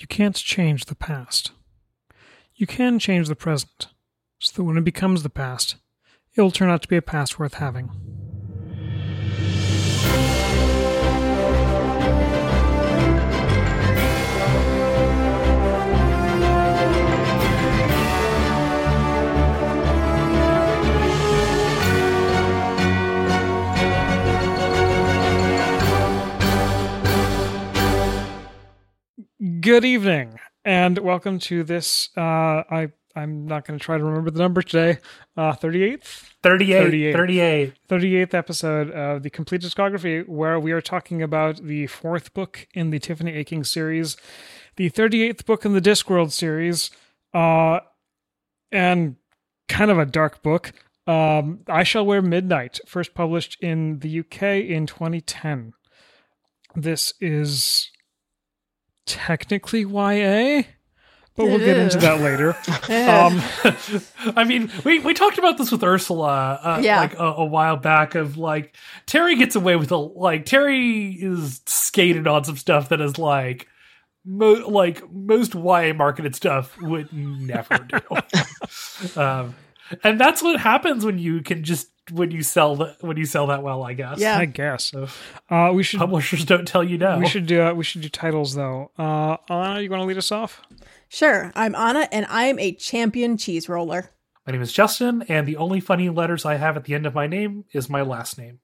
You can't change the past. You can change the present, so that when it becomes the past, it'll turn out to be a past worth having. Good evening, and welcome to this. Uh, I I'm not going to try to remember the number today. Uh, 38th, 38, 38. 38th episode of the compleat discography, where we are talking about the fourth book in the Tiffany Aching series, the 38th book in the Discworld series, uh, and kind of a dark book. Um, I Shall Wear Midnight, first published in the UK in 2010. This is technically YA, but we'll get into that later. Um, I mean, we, we talked about this with Ursula, uh, Yeah. like a, a while back. Of like Terry gets away with a like Terry is skated on some stuff that is like. Mo- like most YA marketed stuff would never do, um, and that's what happens when you can just when you sell the, when you sell that well. I guess. Yeah. I guess. Uh, we should Publishers don't tell you no. we should do uh, we should do titles though. Uh, Anna, you want to lead us off? Sure. I'm Anna, and I'm a champion cheese roller. My name is Justin, and the only funny letters I have at the end of my name is my last name.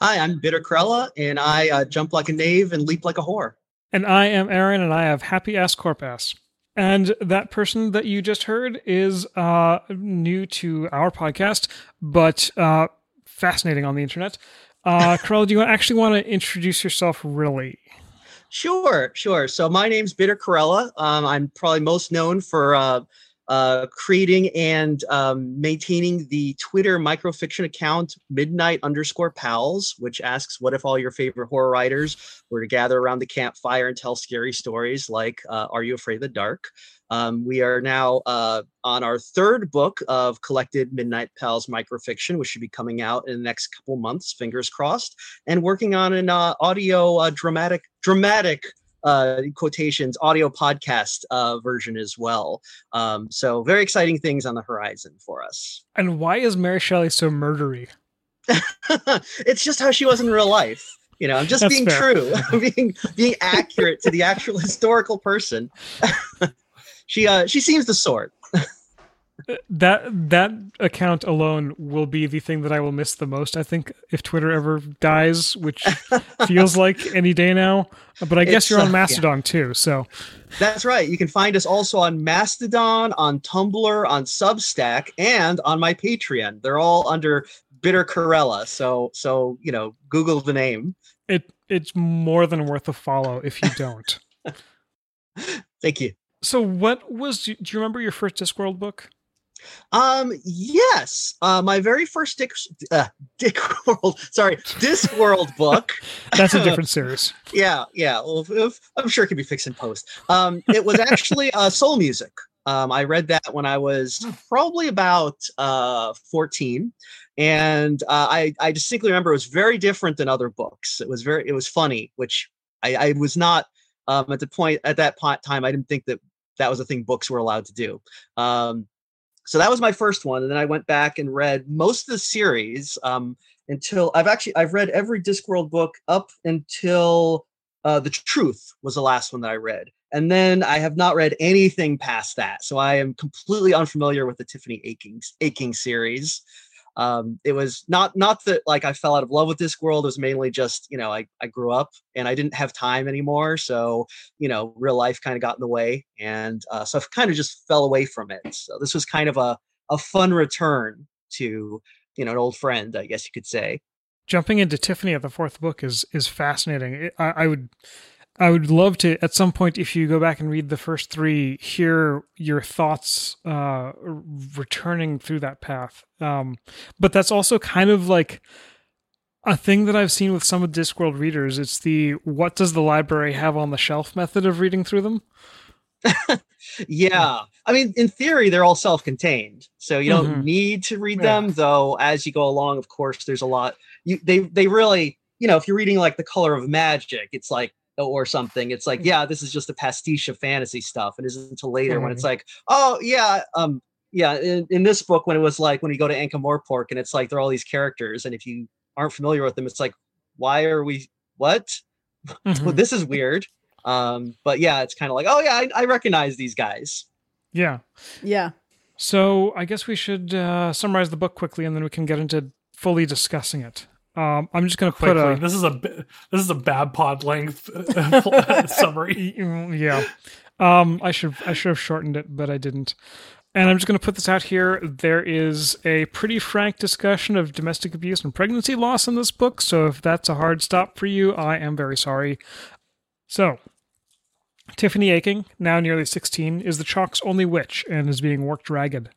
Hi, I'm Bitter Karella, and I uh, jump like a knave and leap like a whore. And I am Aaron, and I have happy ass corpass. And that person that you just heard is uh, new to our podcast, but uh, fascinating on the internet. Uh, Carl, do you actually want to introduce yourself really? Sure, sure. So my name's Bitter Karella. Um, I'm probably most known for uh, uh, creating and um, maintaining the Twitter microfiction account Midnight underscore Pals, which asks, "What if all your favorite horror writers were to gather around the campfire and tell scary stories like uh, Are You Afraid of the Dark?" Um, we are now uh, on our third book of collected Midnight Pals microfiction, which should be coming out in the next couple months, fingers crossed, and working on an uh, audio uh, dramatic, dramatic uh, quotations, audio podcast uh, version as well. Um, so very exciting things on the horizon for us. And why is Mary Shelley so murdery? it's just how she was in real life. You know, I'm just That's being fair. true, being being accurate to the actual historical person. she uh she seems the sort. That that account alone will be the thing that I will miss the most. I think if Twitter ever dies, which feels like any day now. But I guess It's, you're on uh, yeah. Mastodon too, so That's right. You can find us also on Mastodon, on Tumblr, on Substack, and on my Patreon. They're all under Bitter Karella. So so you know, Google the name. it it's more than worth a follow if you don't. Thank you. so what was do you remember your first Discworld book? Um, yes. Uh, my very first Dick, uh, Dick World, sorry, Discworld book. That's a different series. Yeah, yeah. Well, if, I'm sure it could be fixed in post. Um, it was actually uh, soul music. Um, I read that when I was probably about uh, 14, and uh, I I distinctly remember it was very different than other books. It was very it was funny, which I, I was not um, at the point at that po- time. I didn't think that that was a thing books were allowed to do. Um, so that was my first one, and then I went back and read most of the series um, until I've actually I've read every Discworld book up until uh, the Truth was the last one that I read, and then I have not read anything past that. So I am completely unfamiliar with the Tiffany Aching Aching series. Um, it was not not that like I fell out of love with this world. It was mainly just you know I I grew up and I didn't have time anymore, so you know real life kind of got in the way, and uh, so I kind of just fell away from it. So this was kind of a a fun return to you know an old friend, I guess you could say. Jumping into Tiffany at the fourth book is is fascinating. I, I would I would love to at some point if you go back and read the first three, hear your thoughts uh, returning through that path. Um, but that's also kind of like a thing that I've seen with some of Discworld readers. It's the what does the library have on the shelf method of reading through them. Yeah. I mean, in theory, they're all self-contained, so you don't Mhm. need to read Yeah. them. Though, as you go along, of course, there's a lot. You they they really, you know, if you're reading like The Color of Magic, it's like or something. It's like, yeah, this is just a pastiche of fantasy stuff. And isn't until later when it's like, oh yeah, um, yeah. In, in this book, when it was like when you go to Ankh-Morpork and it's like there are all these characters, and if you aren't familiar with them, it's like, why are we what? Mhm. well, this is weird. Um, but yeah, it's kind of like, oh yeah, I, I recognize these guys. Yeah. Yeah. So I guess we should uh, summarize the book quickly, and then we can get into fully discussing it. Um, I'm just going to put Quickly, a this is a this is a bad pod length summary. Yeah. Um, I should I should have shortened it, but I didn't. And I'm just going to put this out here. There is a pretty frank discussion of domestic abuse and pregnancy loss in this book. So if that's a hard stop for you, I am very sorry. So, Tiffany Aching, now nearly 16, is the chalk's only witch and is being worked ragged.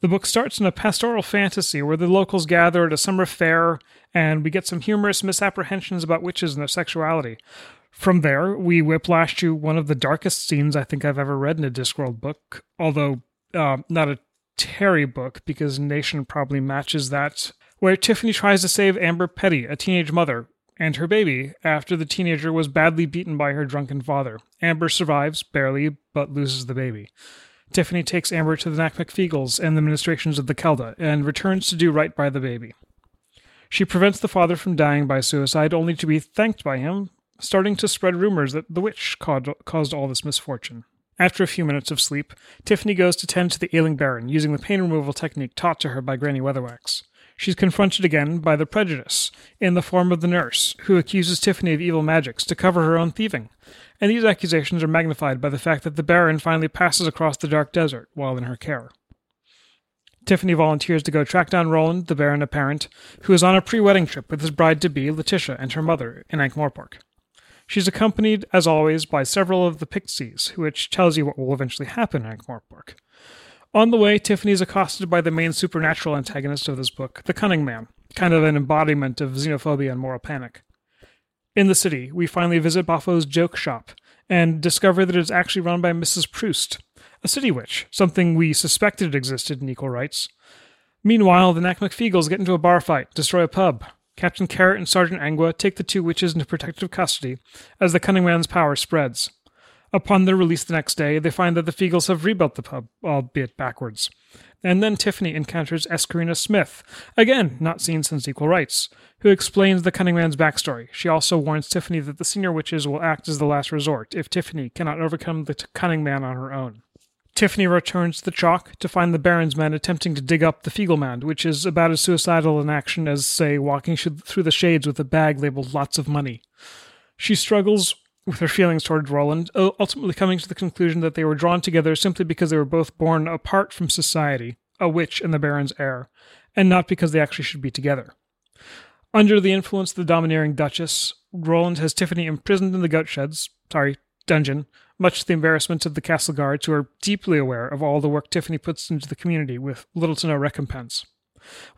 The book starts in a pastoral fantasy where the locals gather at a summer fair, and we get some humorous misapprehensions about witches and their sexuality. From there, we whiplash to one of the darkest scenes I think I've ever read in a Discworld book, although uh, not a Terry book, because Nation probably matches that, where Tiffany tries to save Amber Petty, a teenage mother, and her baby after the teenager was badly beaten by her drunken father. Amber survives, barely, but loses the baby. Tiffany takes Amber to the Nac Mac Feegles and the ministrations of the Kelda, and returns to do right by the baby. She prevents the father from dying by suicide, only to be thanked by him, starting to spread rumors that the witch caused all this misfortune. After a few minutes of sleep, Tiffany goes to tend to the ailing Baron, using the pain removal technique taught to her by Granny Weatherwax. She's confronted again by the prejudice, in the form of the nurse, who accuses Tiffany of evil magics to cover her own thieving. And these accusations are magnified by the fact that the Baron finally passes across the dark desert while in her care. Tiffany volunteers to go track down Roland, the Baron apparent, who is on a pre wedding trip with his bride to be, Letitia, and her mother in Ankh-Morpork. She's accompanied, as always, by several of the Pictsies, which tells you what will eventually happen in Ankh-Morpork. On the way, Tiffany is accosted by the main supernatural antagonist of this book, the Cunning Man, kind of an embodiment of xenophobia and moral panic. In the city, we finally visit Boffo's joke shop and discover that it's actually run by Mrs. Proust, a city witch, something we suspected existed in Equal Rites. Meanwhile, the Nac Mac Feegles get into a bar fight, destroy a pub. Captain Carrot and Sergeant Angua take the two witches into protective custody as the Cunning Man's power spreads. Upon their release the next day, they find that the Feegles have rebuilt the pub, albeit backwards. And then Tiffany encounters Eskarina Smith, again not seen since Equal Rites, who explains the Cunning Man's backstory. She also warns Tiffany that the senior witches will act as the last resort if Tiffany cannot overcome the t- Cunning Man on her own. Tiffany returns to the chalk to find the Baron's men attempting to dig up the Feegle mound, which is about as suicidal an action as, say, walking through the shades with a bag labeled lots of money. She struggles with her feelings toward Roland, ultimately coming to the conclusion that they were drawn together simply because they were both born apart from society, a witch and the Baron's heir, and not because they actually should be together. Under the influence of the domineering Duchess, Roland has Tiffany imprisoned in the goat sheds, sorry, dungeon, much to the embarrassment of the castle guards who are deeply aware of all the work Tiffany puts into the community with little to no recompense.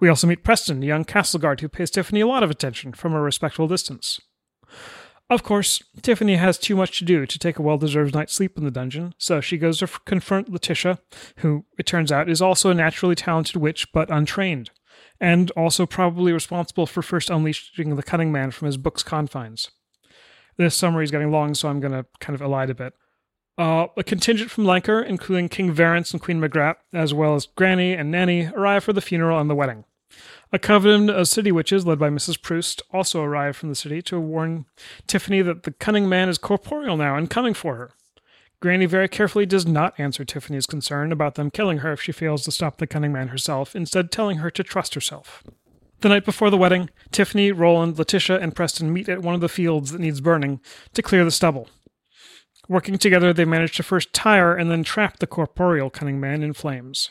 We also meet Preston, a young castle guard who pays Tiffany a lot of attention from a respectful distance. Of course, Tiffany has too much to do to take a well deserved night's sleep in the dungeon, so she goes to confront Letitia, who, it turns out, is also a naturally talented witch but untrained, and also probably responsible for first unleashing the Cunning Man from his book's confines. This summary is getting long, so I'm going to kind of elide a bit. Uh, a contingent from Lancre, including King Verence and Queen Magrat, as well as Granny and Nanny, arrive for the funeral and the wedding. A coven of city witches, led by Mrs. Proust, also arrive from the city to warn Tiffany that the cunning man is corporeal now and coming for her. Granny very carefully does not answer Tiffany's concern about them killing her if she fails to stop the cunning man herself, instead telling her to trust herself. The night before the wedding, Tiffany, Roland, Letitia, and Preston meet at one of the fields that needs burning to clear the stubble. Working together, they manage to first tire and then trap the corporeal cunning man in flames.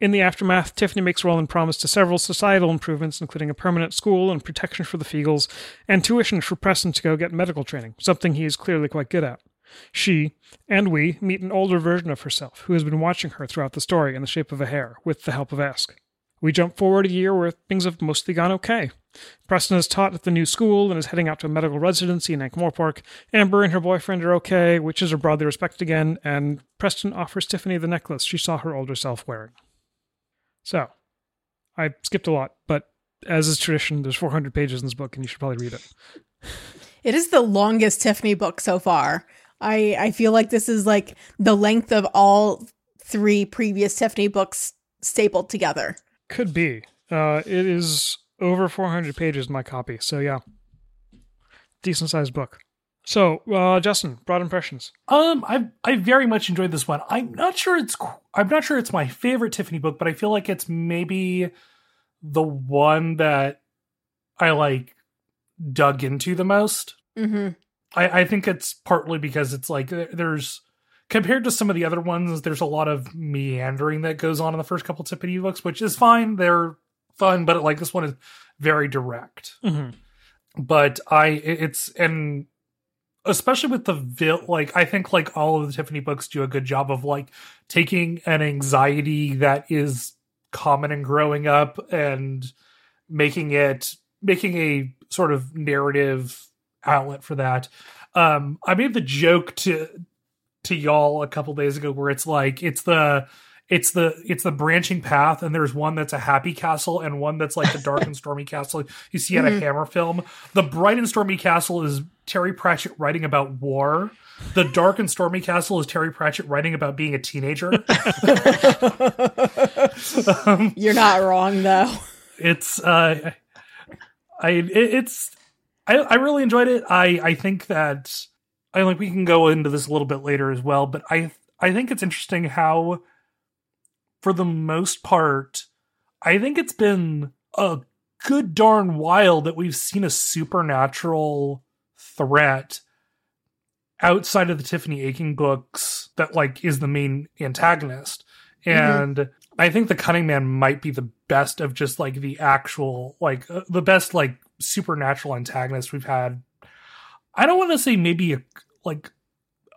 In the aftermath, Tiffany makes Roland promise to several societal improvements, including a permanent school and protection for the Feegles, and tuition for Preston to go get medical training, something he is clearly quite good at. She, and we, meet an older version of herself, who has been watching her throughout the story in the shape of a hare, with the help of Esk. We jump forward a year where things have mostly gone okay. Preston is taught at the new school and is heading out to a medical residency in Ankh-Morpork. Amber and her boyfriend are okay, witches are broadly respected again, and Preston offers Tiffany the necklace she saw her older self wearing. So, I skipped a lot, but as is tradition, there's 400 pages in this book, and you should probably read it. It is the longest Tiffany book so far. I I feel like this is like the length of all three previous Tiffany books stapled together. Could be. Uh, it is over 400 pages in my copy. So yeah, decent sized book. So uh, Justin, broad impressions. Um, I I very much enjoyed this one. I'm not sure it's I'm not sure it's my favorite Tiffany book, but I feel like it's maybe the one that I like dug into the most. Mm-hmm. I, I think it's partly because it's like there's compared to some of the other ones, there's a lot of meandering that goes on in the first couple Tiffany books, which is fine. They're fun, but like this one is very direct. Mm-hmm. But I, it's and especially with the vil, like I think like all of the Tiffany books do a good job of like taking an anxiety that is common in growing up and making it making a sort of narrative outlet for that. Um, I made the joke to to y'all a couple days ago where it's like it's the it's the it's the branching path and there's one that's a happy castle and one that's like the dark and stormy castle you see at a hammer film the bright and stormy castle is terry pratchett writing about war. The dark and stormy castle is terry pratchett writing about being a teenager. Um, You're not wrong though. it's uh i it, it's I, I really enjoyed it. I i think that i like we can go into this a little bit later as well but i i think it's interesting how for the most part i think it's been a good darn while that we've seen a supernatural threat outside of the tiffany aching books that like is the main antagonist and I think the Cunning Man might be the best of just like the actual like uh, the best like supernatural antagonist we've had. I don't want to say maybe a, like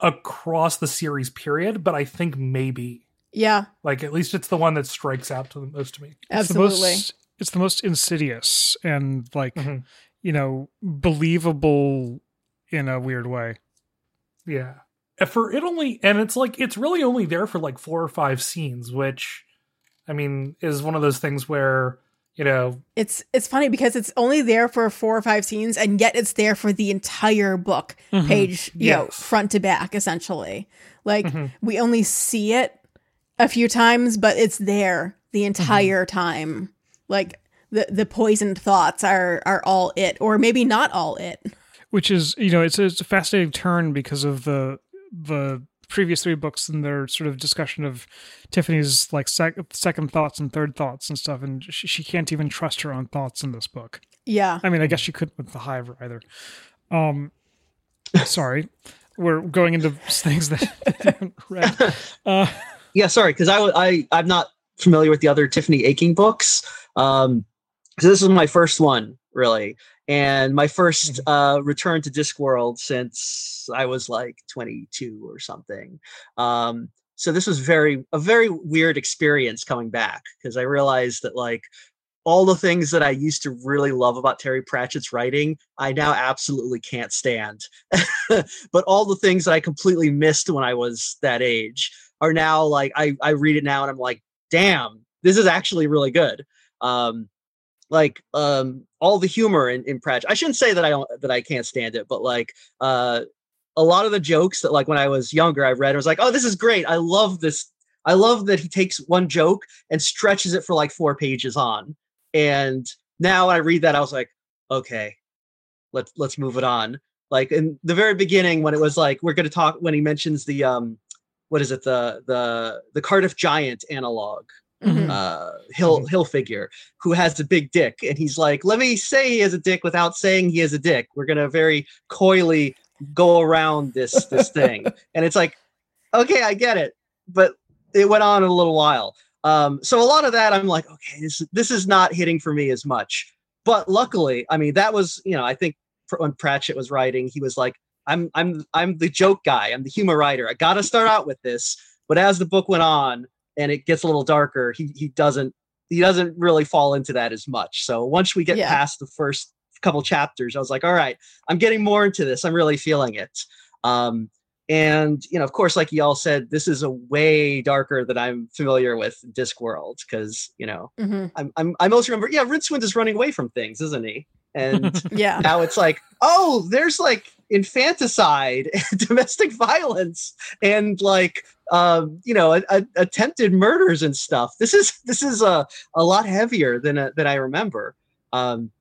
across the series period, but I think maybe Yeah, like at least it's the one that strikes out to the most to me. absolutely. It's the most, it's the most insidious and like Mhm. you know believable in a weird way. Yeah. For it only and it's like it's really only there for like four or five scenes, which I mean is one of those things where, you know, It's it's funny because it's only there for four or five scenes, and yet it's there for the entire book, Mhm. page, you know, front to back, essentially. Like Mhm. we only see it a few times, but it's there the entire time. Like the the poisoned thoughts are are all it, or maybe not all it. Which is you know it's a, it's a fascinating turn because of the the previous three books and their sort of discussion of Tiffany's like sec- second thoughts and third thoughts and stuff, and she, she can't even trust her own thoughts in this book. Yeah, I mean, I guess she couldn't with the Hive either. Um, sorry, we're going into things that I haven't read. Uh, yeah sorry because I I I'm not familiar with the other tiffany aching books um so this is my first one really and my 1st uh return to discworld since i was like 22 or something. Um so this was very a very weird experience coming back because i realized that like all the things that i used to really love about terry pratchett's writing i now absolutely can't stand. But all the things that i completely missed when i was that age are now like I I read it now and I'm like, damn, this is actually really good. Um, like um, all the humor in, in Pratchett. I shouldn't say that I don't that I can't stand it, but like uh, a lot of the jokes that like when I was younger I read, I was like, oh, this is great. I love this. I love that he takes one joke and stretches it for like four pages on. And now I read that, I was like, okay, let's let's move it on. Like in the very beginning, when it was like we're gonna talk when he mentions the um what is it the the the Cardiff Giant analog Mhm. uh hill hill figure who has a big dick and he's like let me say he has a dick without saying he has a dick. We're gonna very coyly go around this this thing. And it's like okay i get it but it went on a little while. Um so a lot of that i'm like okay this this is not hitting for me as much. But luckily i mean that was you know i think pr- when pratchett was writing he was like i'm i'm i'm the joke guy. I'm the humor writer. I gotta start out with this. But as the book went on and it gets a little darker he he doesn't he doesn't really fall into that as much so once we get Yeah. past the first couple chapters i was like all right i'm getting more into this i'm really feeling it um and you know of course like y'all said this is a way darker than i'm familiar with discworld because you know Mhm. I'm, I'm i most remember yeah rincewind is running away from things isn't he and Yeah. now it's like, oh, there's like infanticide, domestic violence, and like um, you know, a, a- attempted murders and stuff. This is this is a a lot heavier than uh, than I remember. Um,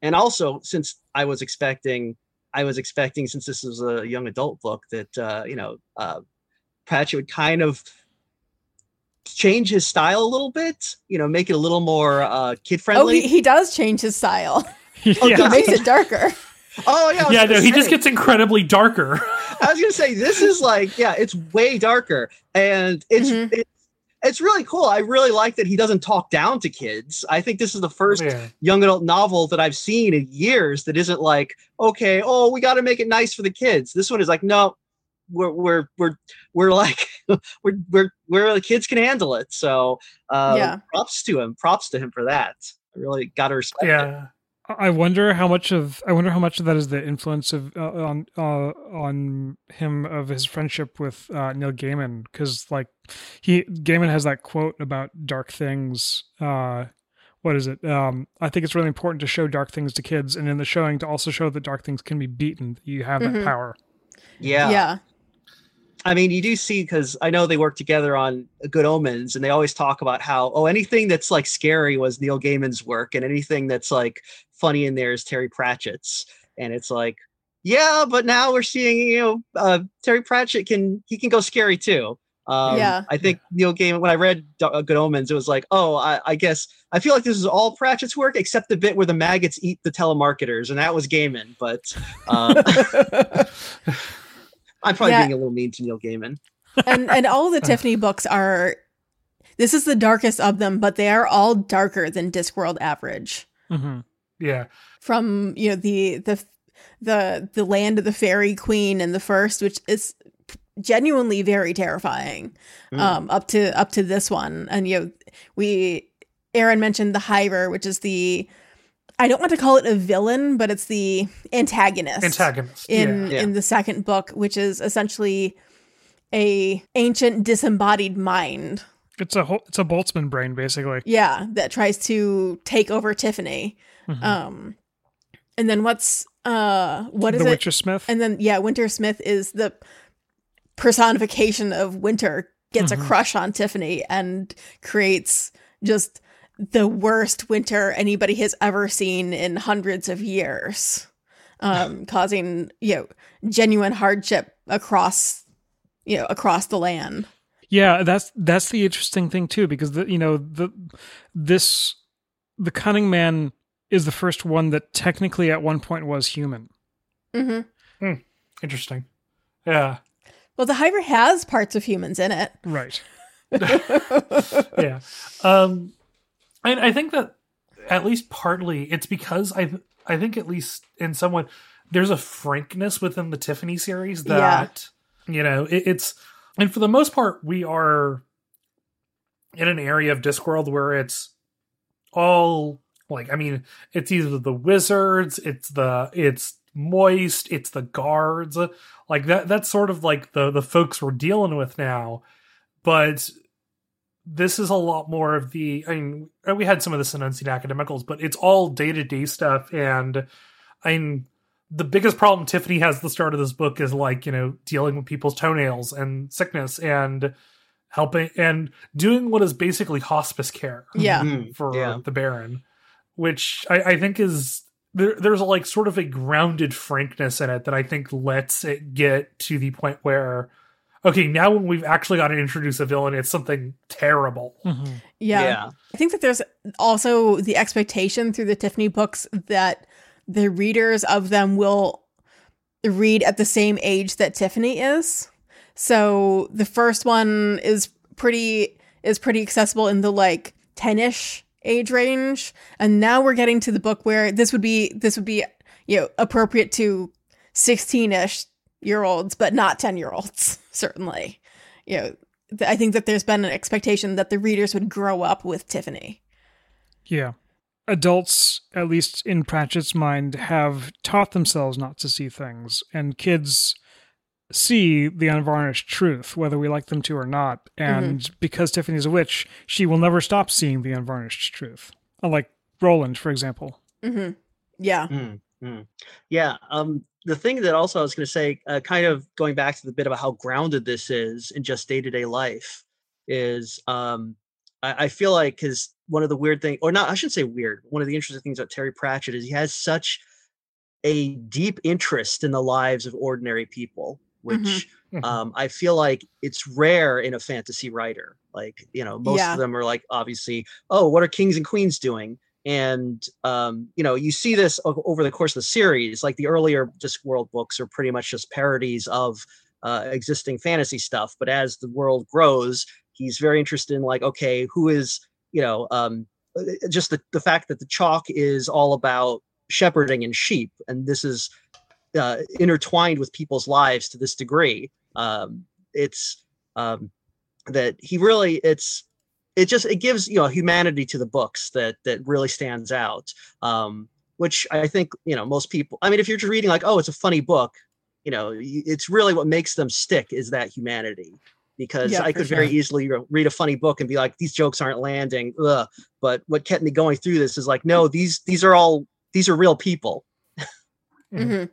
and also, since I was expecting, I was expecting since this is a young adult book that uh, you know, uh, Pratchett would kind of change his style a little bit. You know, make it a little more uh, kid Oh, friendly. he, he does change his style. yeah. He makes it darker. Oh yeah, yeah, gonna no, he just gets incredibly darker. I was gonna say this is like, yeah, it's way darker, and it's Mhm. it's it's really cool. I really like that he doesn't talk down to kids. I think this is the first Yeah. young adult novel that I've seen in years that isn't like, okay, oh, we got to make it nice for the kids. This one is like, no, we're we're we're we're like we're we're where the kids can handle it. So uh, Yeah. props to him. Props to him for that. I really got to respect. it. Yeah. I wonder how much of I wonder how much of that is the influence of uh, on uh, on him of his friendship with uh, Neil Gaiman because like he Gaiman has that quote about dark things. Uh, what is it? Um, I think it's really important to show dark things to kids, and in the showing to also show that dark things can be beaten. You have that Mhm. power. Yeah. yeah. I mean, you do see because I know they work together on Good Omens, and they always talk about how oh, anything that's like scary was Neil Gaiman's work, and anything that's like funny in there is Terry Pratchett's, and it's like, yeah, but now we're seeing you know uh, Terry Pratchett can he can go scary too. Um, Yeah. I think Neil Gaiman. When I read Do- uh, Good Omens, it was like, oh, I, I guess I feel like this is all Pratchett's work except the bit where the maggots eat the telemarketers, and that was Gaiman. But um, I'm probably Yeah. being a little mean to Neil Gaiman. and and all the Tiffany books are this is the darkest of them, but they are all darker than Discworld average. hmm Yeah. From you know the the the the land of the fairy queen and the first, which is genuinely very terrifying. Mm. Um, up to up to this one, and you know we Aaron mentioned the Hiver, which is the I don't want to call it a villain, but it's the antagonist Antagonist. in yeah. In the second book, which is essentially a ancient disembodied mind. It's a whole, it's a Boltzmann brain basically. Yeah, that tries to take over Tiffany. Mhm. Um, and then what's uh what is the it? Witcher Smith. And then yeah, Winter Smith is the personification of Winter. Gets Mhm. a crush on Tiffany and creates just the worst winter anybody has ever seen in hundreds of years, um, causing you know genuine hardship across you know across the land. Yeah, that's that's the interesting thing too, because the you know the this the cunning man is the first one that technically at one point was human. hmm Interesting. Yeah. Well, the Hiver has parts of humans in it. Right. yeah. Um, and I think that at least partly it's because I I think at least in somewhat there's a frankness within the Tiffany series Yeah. that you know it, it's and for the most part we are in an area of Discworld where it's all like I mean it's either the wizards it's the it's moist it's the guards. Like that that's sort of like the the folks we're dealing with now. But this is a lot more of the i mean we had some of this in unseen academicals but it's all day-to-day stuff. And i mean the biggest problem tiffany has at the start of this book is like you know dealing with people's toenails and sickness and helping and doing what is basically hospice care Yeah. Mm, for yeah. the Baron, which I, I think is there, there's a, like sort of a grounded frankness in it that I think lets it get to the point where, okay, now when we've actually got to introduce a villain, it's something terrible. Mhm. Yeah. I think that there's also the expectation through the Tiffany books that the readers of them will read at the same age that Tiffany is. So the first one is pretty is pretty accessible in the like 10ish age range and now we're getting to the book where this would be this would be you know appropriate to 16ish year olds but not 10 year olds certainly you know th- I think that there's been an expectation that the readers would grow up with Tiffany. Yeah. Adults, at least in Pratchett's mind, have taught themselves not to see things, and kids see the unvarnished truth, whether we like them to or not. And because Tiffany's a witch, she will never stop seeing the unvarnished truth. Unlike Roland, for example. hmm Yeah. Mm, mm. Yeah. Um, the thing that also I was going to say, uh, kind of going back to the bit about how grounded this is in just day to day life, is um, I, I feel like because one of the weird things, or not, I shouldn't say weird. One of the interesting things about Terry Pratchett is he has such a deep interest in the lives of ordinary people, which Mhm. um, I feel like it's rare in a fantasy writer. Like, you know, most Yeah. of them are like, obviously, oh, what are kings and queens doing? And, um, you know, you see this over the course of the series. Like the earlier Discworld books are pretty much just parodies of uh, existing fantasy stuff. But as the world grows, he's very interested in, like, okay, who is, you know, um, uh, just the, the fact that the chalk is all about shepherding and sheep. And this is uh, intertwined with people's lives to this degree. Um, it's um, that he really it's it just it gives you know humanity to the books that that really stands out. Um, which i think you know most people i mean if you're just reading like oh it's a funny book you know it's really what makes them stick is that humanity. Because Yeah, i for could very easily read a funny book and be like these jokes aren't landing ugh. but what kept me going through this is like no these these are all these are real people. Hmm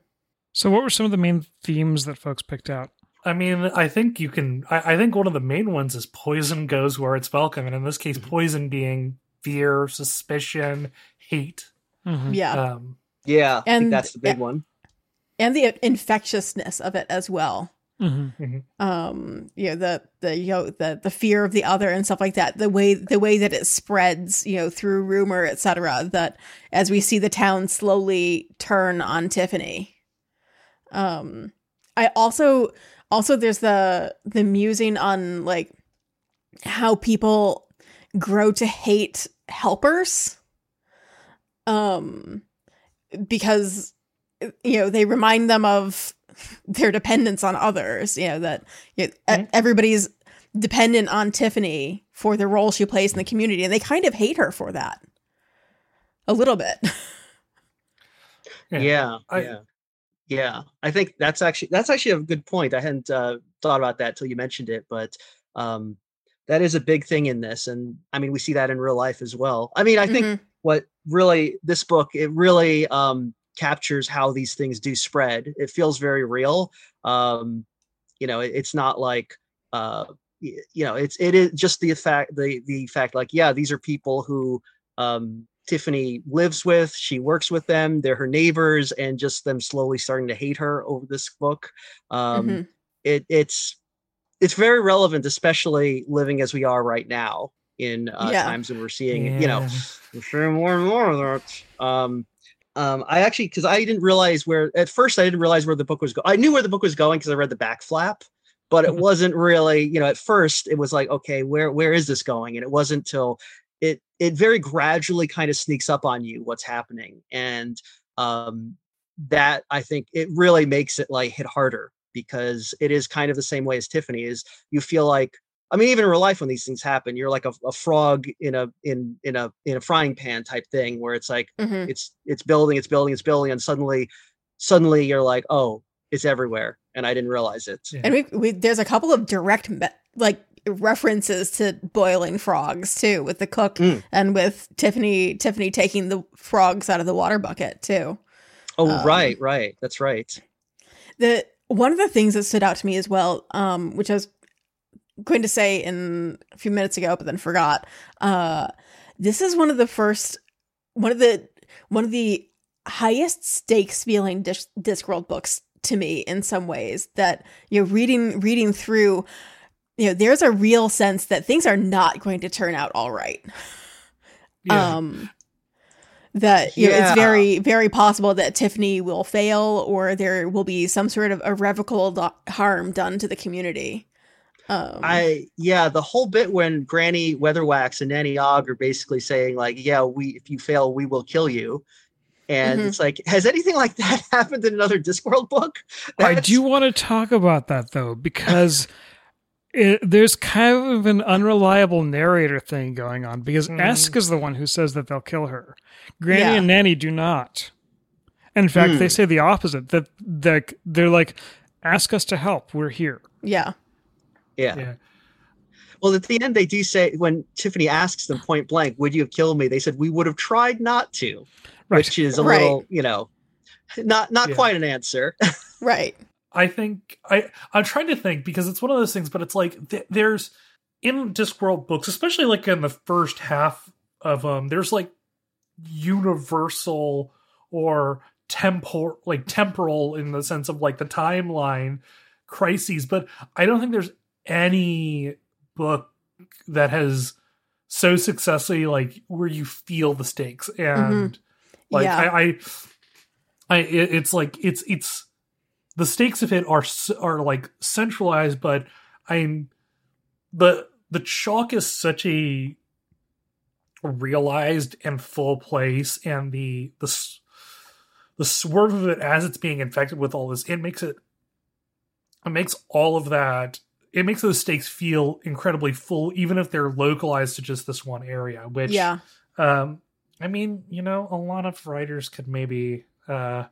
So, what were some of the main themes that folks picked out? I mean, I think you can. I, I think one of the main ones is poison goes where it's welcome, and in this case, Mhm. poison being fear, suspicion, hate. Mhm. Yeah. Um, yeah I think And- that's the big one and the infectiousness of it as well. Mhm. um you know the the you know the the fear of the other and stuff like that the way the way that it spreads you know through rumor etc that as we see the town slowly turn on tiffany um i also also there's the the musing on like how people grow to hate helpers um because you know they remind them of their dependence on others you know that you know, Mhm. everybody's dependent on tiffany for the role she plays in the community and they kind of hate her for that a little bit Yeah. yeah I- yeah yeah i think that's actually that's actually a good point i hadn't uh, thought about that till you mentioned it but um that is a big thing in this and i mean we see that in real life as well i mean i think Mhm. what really this book it really um captures how these things do spread it feels very real um you know it, it's not like uh you know it's it is just the fact the the fact like yeah these are people who um tiffany lives with she works with them they're her neighbors and just them slowly starting to hate her over this book um Mhm. it it's it's very relevant especially living as we are right now in uh, Yeah. times when we're seeing you know we're seeing more and more of that um um i actually because i didn't realize where at first i didn't realize where the book was going i knew where the book was going because i read the back flap but it Mhm. wasn't really you know at first it was like okay where where is this going and it wasn't till it it very gradually kind of sneaks up on you what's happening and um that i think it really makes it like hit harder because it is kind of the same way as tiffany is you feel like i mean even in real life when these things happen you're like a, a frog in a in in a in a frying pan type thing where it's like Mhm. it's it's building it's building it's building and suddenly suddenly you're like oh it's everywhere and i didn't realize it Yeah. and we, we there's a couple of direct me- like references to boiling frogs too with the cook Mm. and with tiffany tiffany taking the frogs out of the water bucket too. Oh Um, right right. That's right. The one of the things that stood out to me as well um which i was going to say in a few minutes ago but then forgot uh this is one of the first one of the one of the highest stakes feeling Dis- discworld books to me in some ways that you know reading reading through you know there's a real sense that things are not going to turn out all right Yeah. um that you know, it's very very possible that tiffany will fail or there will be some sort of irrevocable do- harm done to the community um I yeah, the whole bit when Granny Weatherwax and Nanny Og are basically saying like, yeah, we if you fail, we will kill you. And Mhm. it's like, has anything like that happened in another Discworld book? I do want to talk about that though, because it, there's kind of an unreliable narrator thing going on. Because Mm. Esk is the one who says that they'll kill her. Granny Yeah. and Nanny do not. In fact, they Hmm. say the opposite. That that they're like, ask us to help. We're here. yeah Yeah. yeah. Well, at the end, they do say when Tiffany asks them point blank, "Would you have killed me?" They said, "We would have tried not to." Right. which is a Right. little, you know, not not Yeah. quite an answer. Right. I think I I'm trying to think because it's one of those things, but it's like th- there's in Discworld books, especially like in the first half of them, there's like universal or temporal, like temporal in the sense of like the timeline crises, but I don't think there's any book that has so successfully like where you feel the stakes mm-hmm. and like Yeah. I, I I it's like it's it's the stakes of it are are like centralized, but I'm the the chalk is such a realized and full place, and the the the swerve of it as it's being infected with all this, it makes it it makes all of that it makes those stakes feel incredibly full, even if they're localized to just this one area. Which yeah. um, I mean, you know, a lot of writers could maybe uh,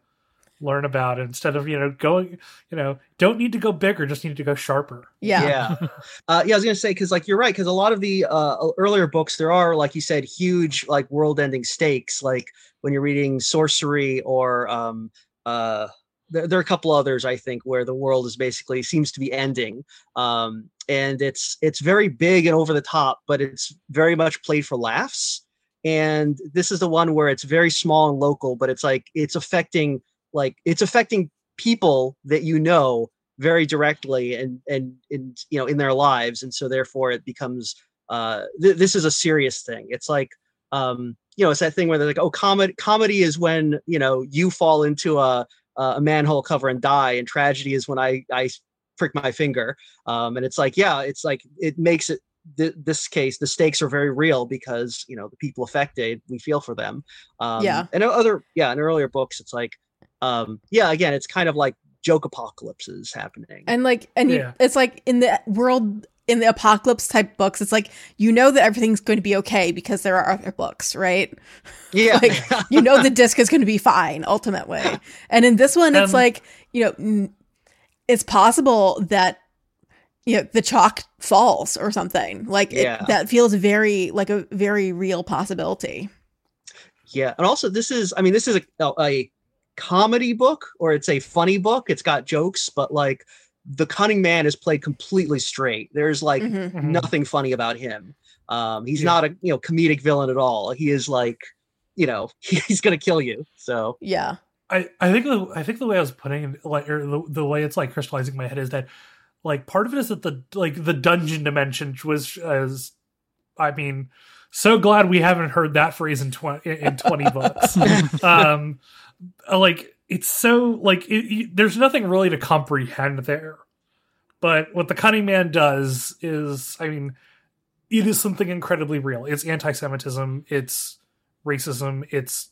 learn about it instead of you know going, you know, don't need to go bigger, just need to go sharper. Yeah. yeah uh, yeah i was gonna say because like you're right because a lot of the uh, earlier books there are like you said huge like world-ending stakes like when you're reading Sourcery or um uh there, there are a couple others i think where the world is basically seems to be ending um and it's it's very big and over the top but it's very much played for laughs and this is the one where it's very small and local but it's like it's affecting like it's affecting people that you know very directly and and and you know in their lives and so therefore it becomes uh th- this is a serious thing. It's like um you know it's that thing where they're like oh comedy comedy is when you know you fall into a a manhole cover and die and tragedy is when i i prick my finger. Um and it's like yeah it's like it makes it th- this case the stakes are very real because you know the people affected we feel for them. Um Yeah. and other yeah in earlier books it's like um yeah again it's kind of like joke apocalypses happening And like, and you, it's like in the world, in the apocalypse type books, it's like, you know that everything's going to be okay because there are other books, right? yeah like, You know the disc is going to be fine ultimately. And in this one, it's Um, like, you know, n- it's possible that, you know, the chalk falls or something. Like, it, Yeah. that feels very, like a very real possibility. Yeah, and also this is I mean this is a, a comedy book or it's a funny book. It's got jokes, but like the cunning man is played completely straight. There's like Mhm. Mhm. nothing funny about him. Um he's Yeah. not a you know comedic villain at all. He is like you know he's gonna kill you. So Yeah. I, I think the I think the way I was putting it, like or the, the way it's like crystallizing in my head is that like part of it is that the like the dungeon dimension was as I mean so glad we haven't heard that phrase in twenty in twenty books. um, like it's so like it, you- there's nothing really to comprehend there, but what the cunning man does is I mean it is something incredibly real. It's anti-Semitism. It's racism. It's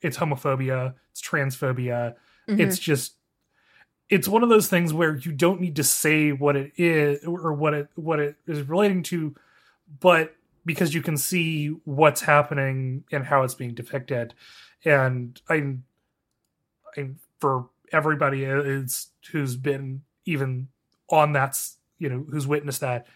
it's homophobia, it's transphobia. Mhm. It's just it's one of those things where you don't need to say what it is or what it what it is relating to, but because you can see what's happening and how it's being depicted. And I I for everybody is who's been even on that you know who's witnessed that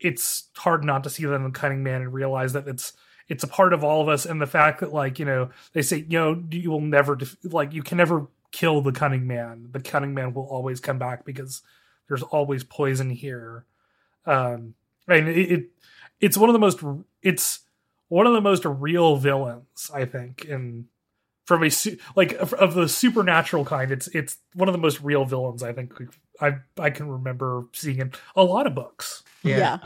it's hard not to see them in cunning man and realize that it's it's a part of all of us. And the fact that like you know they say you know you will never def- like you can never kill the cunning man. The cunning man will always come back because there's always poison here. Um and it, it it's one of the most it's one of the most real villains i think in from a like of, of the supernatural kind it's it's one of the most real villains i think i i can remember seeing in a lot of books Yeah.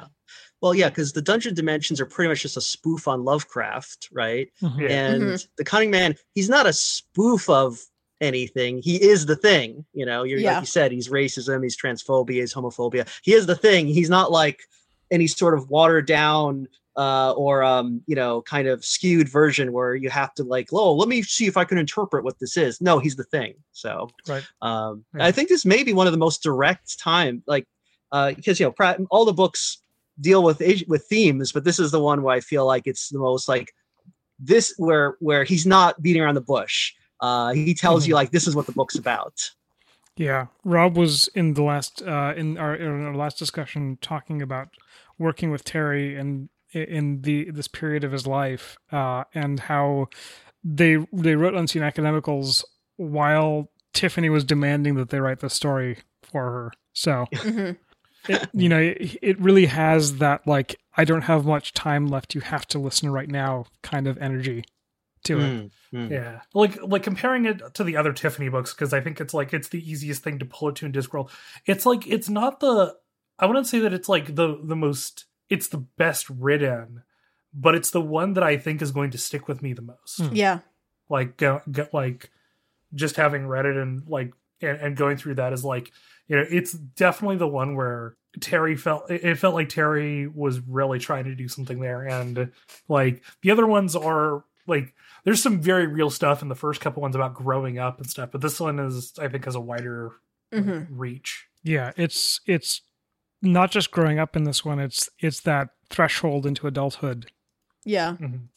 Well, yeah, because the dungeon dimensions are pretty much just a spoof on Lovecraft, right? Mhm. Yeah. and Mhm. the cunning man he's not a spoof of anything he is the thing you know you're Yeah. like you said he's racism he's transphobia he's homophobia he is the thing he's not like any sort of watered down uh or um you know kind of skewed version where you have to like oh let me see if i can interpret what this is no he's the thing so Right. um Yeah. i think this may be one of the most direct time like uh because you know pra- all the books deal with with themes but this is the one where i feel like it's the most like this where where he's not beating around the bush uh he tells you like this is what the book's about Yeah, Rob was in the last uh, in our in our last discussion talking about working with Terry and in the this period of his life, uh, and how they they wrote Unseen Academicals while Tiffany was demanding that they write the story for her. So Mhm. it, you know, it, it really has that like I don't have much time left. You have to listen right now kind of energy to it. Mm, mm. Yeah, like like comparing it to the other Tiffany books because I think it's like it's the easiest thing to pull it to in Discworld. It's like it's not the I wouldn't say that it's like the the most it's the best written, but it's the one that I think is going to stick with me the most. Hmm. Yeah. Like go, go, like just having read it and like and, and going through that is like you know it's definitely the one where Terry felt it it felt like Terry was really trying to do something there and like the other ones are like there's some very real stuff in the first couple ones about growing up and stuff but this one is I think has a wider like, hmm reach Yeah, it's it's not just growing up in this one. It's it's that threshold into adulthood. Yeah. Mhm.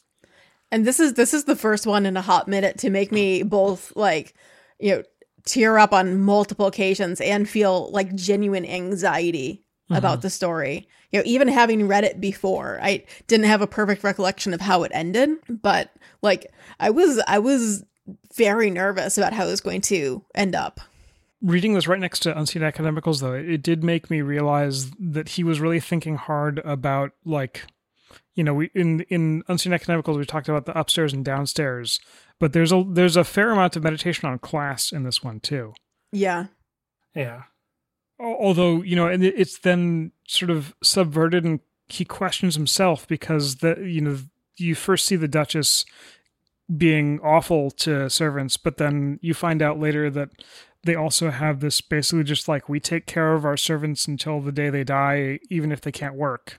And this is this is the first one in a hot minute to make me both like, you know, tear up on multiple occasions and feel like genuine anxiety about the story. You know, even having read it before, I didn't have a perfect recollection of how it ended, but like I was I was very nervous about how it was going to end up. Reading this right next to Unseen Academicals, though, it, it did make me realize that he was really thinking hard about like, you know, we in in Unseen Academicals we talked about the upstairs and downstairs, but there's a there's a fair amount of meditation on class in this one too. Yeah. yeah Although you know, and it's then sort of subverted, and he questions himself because the you know you first see the Duchess being awful to servants, but then you find out later that they also have this basically just like we take care of our servants until the day they die, even if they can't work.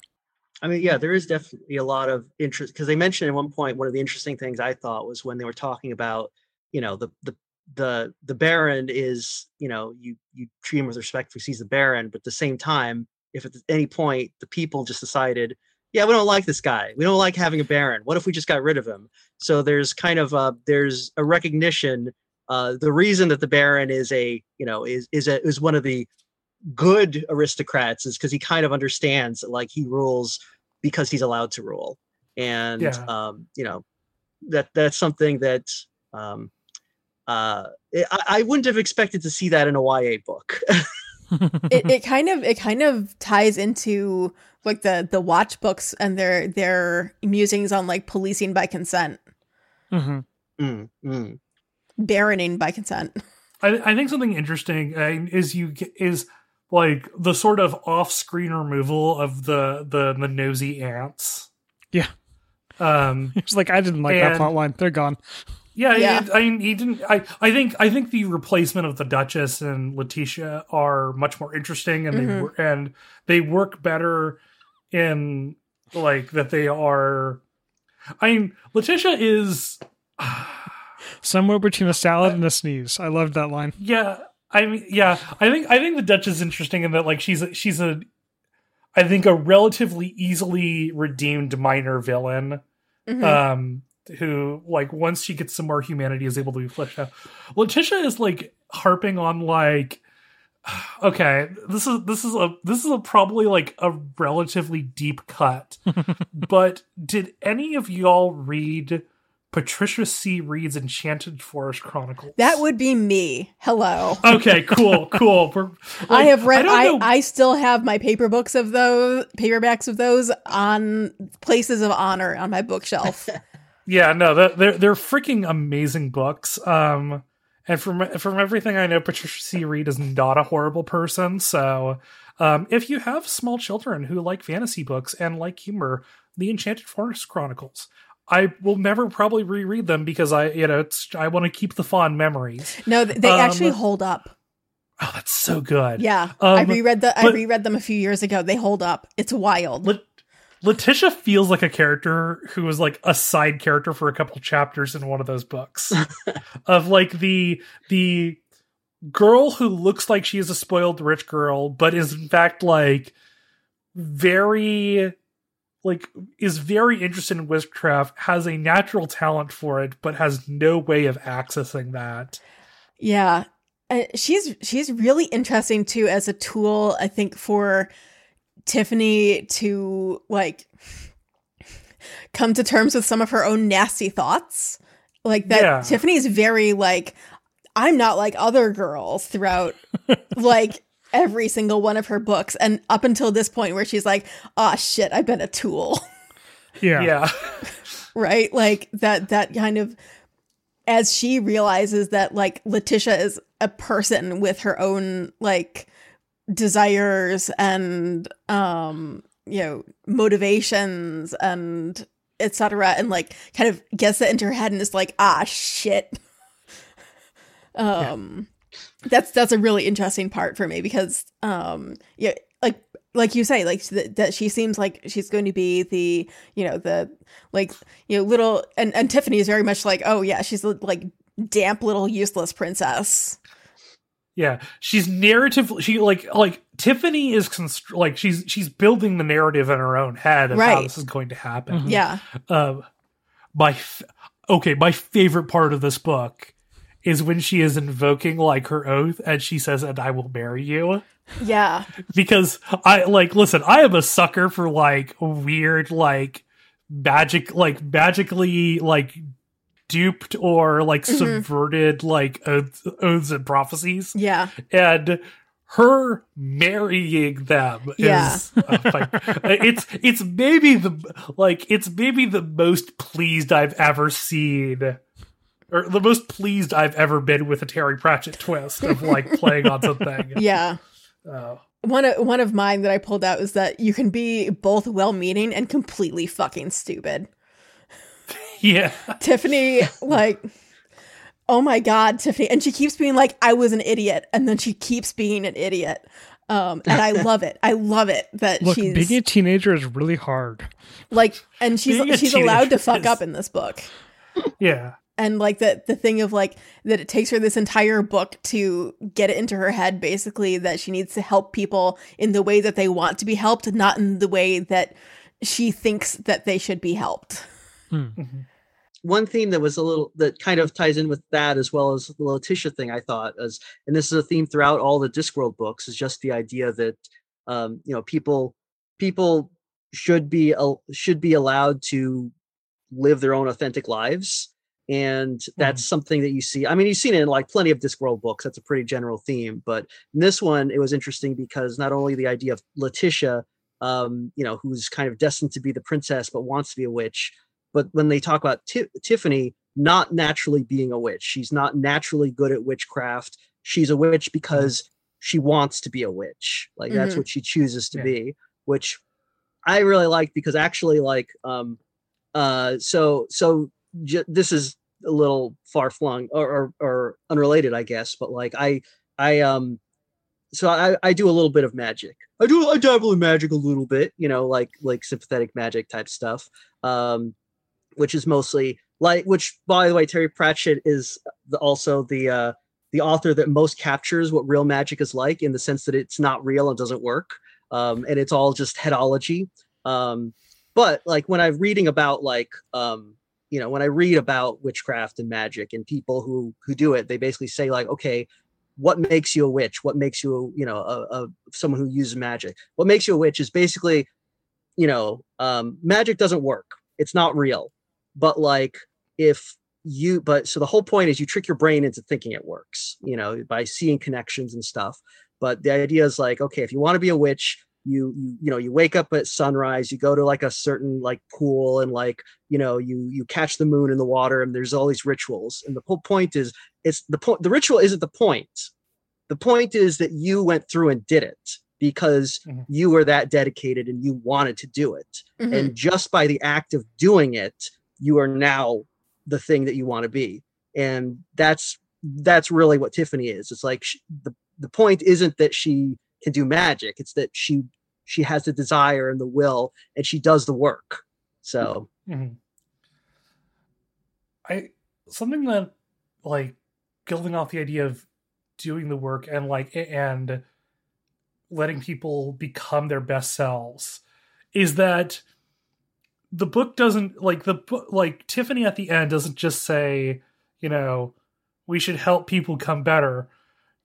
I mean, yeah, there is definitely a lot of interest because they mentioned at one point one of the interesting things I thought was when they were talking about, you know, the the the the Baron is, you know, you you treat him with respect for he's the Baron, but at the same time, if at any point the people just decided, yeah, we don't like this guy, we don't like having a Baron. What if we just got rid of him? So there's kind of a there's a recognition. Uh, the reason that the Baron is a you know is is a, is one of the good aristocrats is because he kind of understands that like he rules because he's allowed to rule and Yeah. um you know that that's something that um uh I, I wouldn't have expected to see that in a ya book it, it kind of it kind of ties into like the the watch books and their their musings on like policing by consent hmm Mm, mm. Baroning by consent I, I think something interesting uh, is you is like the sort of off-screen removal of the the the nosy ants. Yeah. Um. It's like I didn't like that And- plot line. They're gone. Yeah. Yeah. it- I mean, he didn't. I. I think. I think the replacement of the Duchess and Letitia are much more interesting, and they Mhm. wor- and they work better in like that. They are. I mean, Letitia is. Somewhere between a salad and a sneeze. I loved that line. Yeah, I mean, yeah, I think I think the Dutch is interesting in that like she's a, she's a, I think a relatively easily redeemed minor villain, Mhm. um, who like once she gets some more humanity is able to be fleshed out. Letitia is like harping on like, okay, this is this is a this is a probably like a relatively deep cut, but did any of y'all read? Patricia C. Wrede's Enchanted Forest Chronicles. that would be me hello Okay, cool, cool. We're, I have read. don't I, I still have my paper books of those paperbacks of those on places of honor on my bookshelf. yeah, no, they're they're, they're freaking amazing books. Um, and from from everything I know, Patricia C. Reed is not a horrible person. So, um, if you have small children who like fantasy books and like humor, the Enchanted Forest Chronicles. I will never probably reread them because I, you know, it's I want to keep the fond memories. No, they Um, actually hold up. Oh, that's so good. Yeah, I Um, reread the. I reread them a few years ago. They hold up. It's wild. Let- Letitia feels like a character who was like a side character for a couple chapters in one of those books of like the the girl who looks like she is a spoiled rich girl but is in fact like very like is very interested in witchcraft has a natural talent for it but has no way of accessing that Yeah. Uh, she's she's really interesting too as a tool I think for Tiffany to like come to terms with some of her own nasty thoughts. Like that Yeah. Tiffany's very like I'm not like other girls throughout like every single one of her books and up until this point where she's like, "Ah shit, I've been a tool." Yeah. Yeah. right? Like that that kind of as she realizes that like Letitia is a person with her own like desires and um you know motivations and etc and like kind of gets that into her head and is like ah shit um that's that's a really interesting part for me because um yeah like like you say like th- that she seems like she's going to be the you know the like you know little and and Tiffany is very much like oh yeah she's a, like damp little useless princess Yeah, she's narrative. She like like Tiffany is constr- like she's she's building the narrative in her own head of how this is going to happen. Mhm. yeah Um, my f- okay, my favorite part of this book is when she is invoking like her oath and she says, "And I will marry you." yeah Because I like listen, I am a sucker for like weird like magic like magically like duped or like Mhm. subverted like oaths, oaths and prophecies yeah and her marrying them Yeah. is uh, like, it's it's maybe the like it's maybe the most pleased I've ever seen or the most pleased I've ever been with a Terry Pratchett twist of like playing on something. yeah Uh, one of one of mine that I pulled out is that you can be both well-meaning and completely fucking stupid. yeah. Tiffany, like, oh my god, Tiffany, and she keeps being like, "I was an idiot," and then she keeps being an idiot. Um, and I love it. I love it that Look, she's being a teenager is really hard. like, and she's she's allowed to fuck is- up in this book. Yeah. And like the the thing of like that it takes her this entire book to get it into her head basically that she needs to help people in the way that they want to be helped not in the way that she thinks that they should be helped. One theme that was a little that kind of ties in with that as well as the Letitia thing I thought as and this is a theme throughout all the Discworld books is just the idea that um you know people people should be al- should be allowed to live their own authentic lives and that's something that you see I mean you've seen it in like plenty of Discworld books that's a pretty general theme but in this one it was interesting because not only the idea of Letitia um you know who's kind of destined to be the princess but wants to be a witch but when they talk about Ti- Tiffany not naturally being a witch, she's not naturally good at witchcraft. She's a witch because she wants to be a witch. Like that's Mhm. what she chooses to Yeah. be, which I really like because actually, like, um, uh, so so j- this is a little far flung or, or or unrelated, I guess, but like I I um so I, I do a little bit of magic. I do I dabble in magic a little bit, you know, like like sympathetic magic type stuff. Um, which is mostly like which by the way terry pratchett is the, also the uh the author that most captures what real magic is like in the sense that it's not real and doesn't work um and it's all just headology um but like when i'm reading about like um you know when i read about witchcraft and magic and people who who do it they basically say like okay what makes you a witch? What makes you you know a, a someone who uses magic? What makes you a witch is basically you know um magic doesn't work. It's not real. But like if you but so the whole point is you trick your brain into thinking it works you know by seeing connections and stuff. But the idea is like okay if you want to be a witch you you you know you wake up at sunrise you go to like a certain like pool and like you know you you catch the moon in the water and there's all these rituals. And the whole point is it's the point the ritual isn't the point. The point is that you went through and did it because Mhm. you were that dedicated and you wanted to do it. Mhm. and just by the act of doing it you are now the thing that you want to be. And that's that's really what tiffany is. It's like she, the, the point isn't that she can do magic. It's that she she has the desire and the will and she does the work so Mhm. I something that like building off the idea of doing the work and like and letting people become their best selves is that the book doesn't like the book like Tiffany at the end doesn't just say, you know, we should help people come better.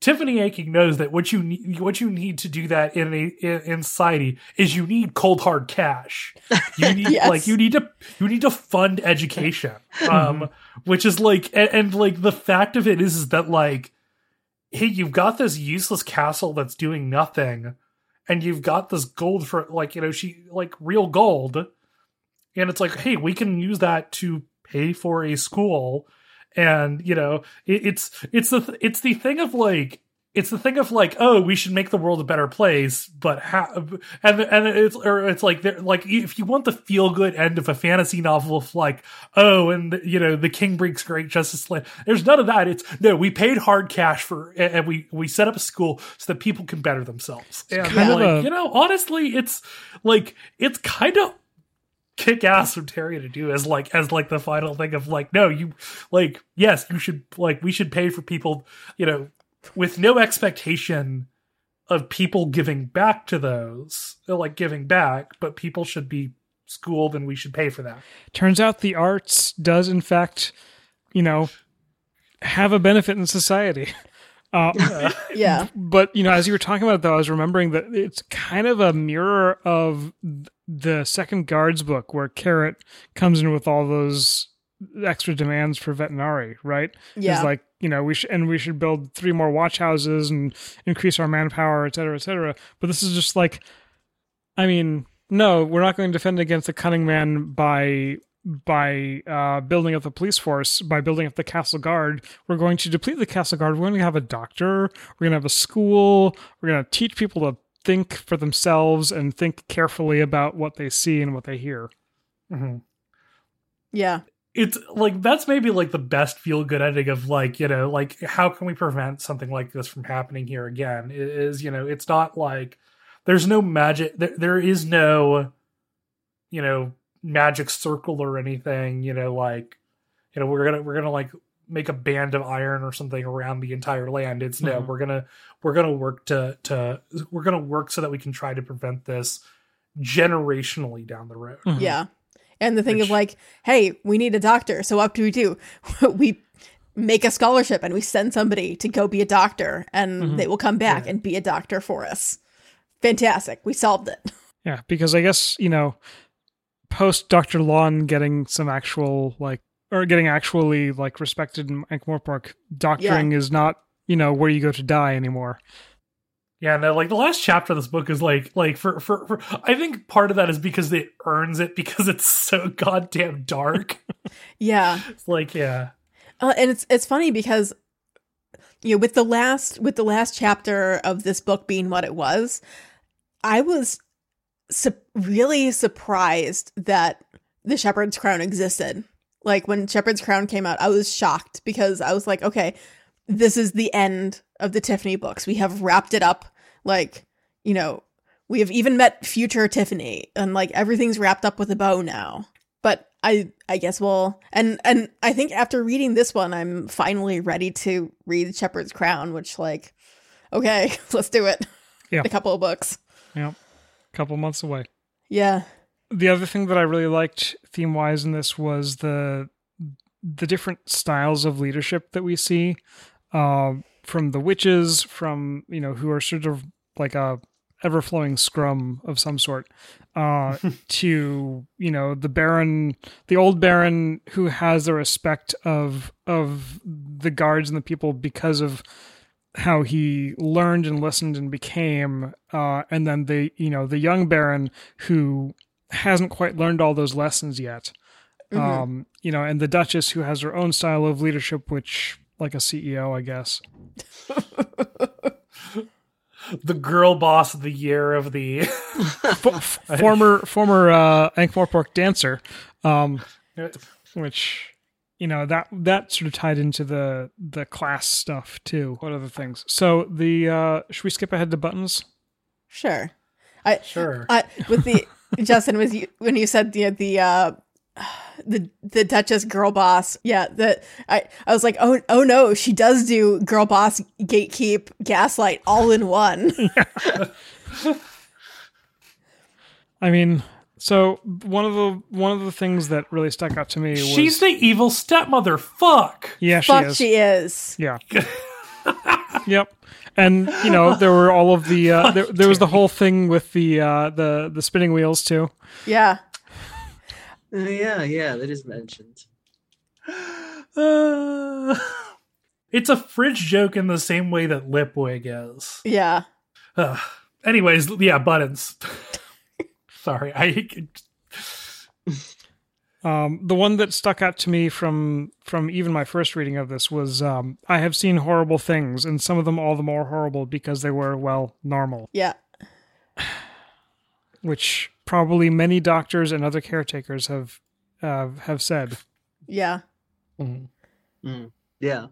Tiffany Aching knows that what you need, what you need to do that in a in, in society is you need cold hard cash. You need Yes. like you need to you need to fund education, um, which is like and, and like the fact of it is is that like, hey, you've got this useless castle that's doing nothing, and you've got this gold for like you know she like real gold, and it's like hey, we can use that to pay for a school and you know it, it's it's the it's the thing of like it's the thing of like oh we should make the world a better place but how and and it's or it's like like if you want the feel good end of a fantasy novel of like oh and you know the king brings great justice land there's none of that. It's no we paid hard cash for and we we set up a school so that people can better themselves. And kind of like a- you know honestly it's like it's kind of kick ass from Terry to do as like as like the final thing of like no you like yes you should like we should pay for people you know with no expectation of people giving back to those uh, like giving back but people should be schooled and we should pay for that Turns out the arts does, in fact, you know, have a benefit in society. Uh, Yeah. but you know, as you were talking about it, though, I was remembering that it's kind of a mirror of the second guards book, where Carrot comes in with all those extra demands for veterinary, right? Yeah. It's like you know we should and we should build three more watch houses and increase our manpower, et cetera, et cetera. But this is just like, I mean, no, we're not going to defend against the cunning man by by uh, building up the police force, by building up the castle guard. We're going to deplete the castle guard. We're going to have a doctor. We're going to have a school. We're going to teach people to think for themselves and think carefully about what they see and what they hear. mm-hmm. Yeah. it's like that's maybe like the best feel good ending of like you know like how can we prevent something like this from happening here again It is you know it's not like there's no magic there, there is no you know magic circle or anything you know like you know we're gonna we're gonna like make a band of iron or something around the entire land it's no Mhm. we're gonna we're gonna work to to we're gonna work so that we can try to prevent this generationally down the road Mhm. Yeah. And the thing Which- of like, hey, we need a doctor. So what do we do? we make a scholarship and we send somebody to go be a doctor and Mhm. they will come back Yeah. and be a doctor for us. Fantastic. We solved it. Yeah, because I guess, you know, post Dr. Lawn getting some actual, like, or getting actually, like, respected in Ankh-Morpork, doctoring is not, you know, where you go to die anymore. Yeah, and like the last chapter of this book is like like for, for for I think part of that is because it earns it because it's so goddamn dark. Yeah. it's like yeah. Uh, and it's it's funny because you know with the last with the last chapter of this book being what it was, I was su- really surprised that the Shepherd's Crown existed. Like when Shepherd's Crown came out, I was shocked because I was like, okay, this is the end of the Tiffany books. We have wrapped it up. Like you know, we have even met future Tiffany, and like everything's wrapped up with a bow now but I I guess we'll and and I think after reading this one, I'm finally ready to read Shepherd's Crown, which like, okay, let's do it. Yeah. a couple of books. Couple months away. Yeah, The other thing that I really liked theme wise in this was the the different styles of leadership that we see uh, from the witches, from you know who are sort of like a ever flowing scrum of some sort, uh, to you know the Baron, the old Baron who has the respect of of the guards and the people because of how he learned and listened and became, uh, and then the you know the young Baron who hasn't quite learned all those lessons yet. Mhm. Um, you know, and the Duchess who has her own style of leadership, which like a CEO, I guess. The girl boss of the year of the former former uh, Ankh-Morpork dancer, um, which you know that that sort of tied into the the class stuff too. What other things? So the uh, should we skip ahead to buttons? sure. I sure. I with the Justin was you when you said the the uh the the Duchess girl boss. Yeah, the I I was like, oh oh no, she does do girl boss, gatekeep, gaslight all in one. I mean, so one of the one of the things that really stuck out to me was She's the evil stepmother. Fuck. yeah she Fuck, is she is. yeah Yep. And you know there were all of the uh, there, there was the whole thing with the uh, the the spinning wheels too. Yeah. Uh, yeah, yeah, that is mentioned. Uh, it's a fridge joke in the same way that Lipwig is. Yeah. Uh, anyways, yeah, buttons. Sorry, I Um, the one that stuck out to me from from even my first reading of this was um, I have seen horrible things, and some of them all the more horrible because they were well normal, Yeah. which probably many doctors and other caretakers have uh, have said. Yeah. Yeah.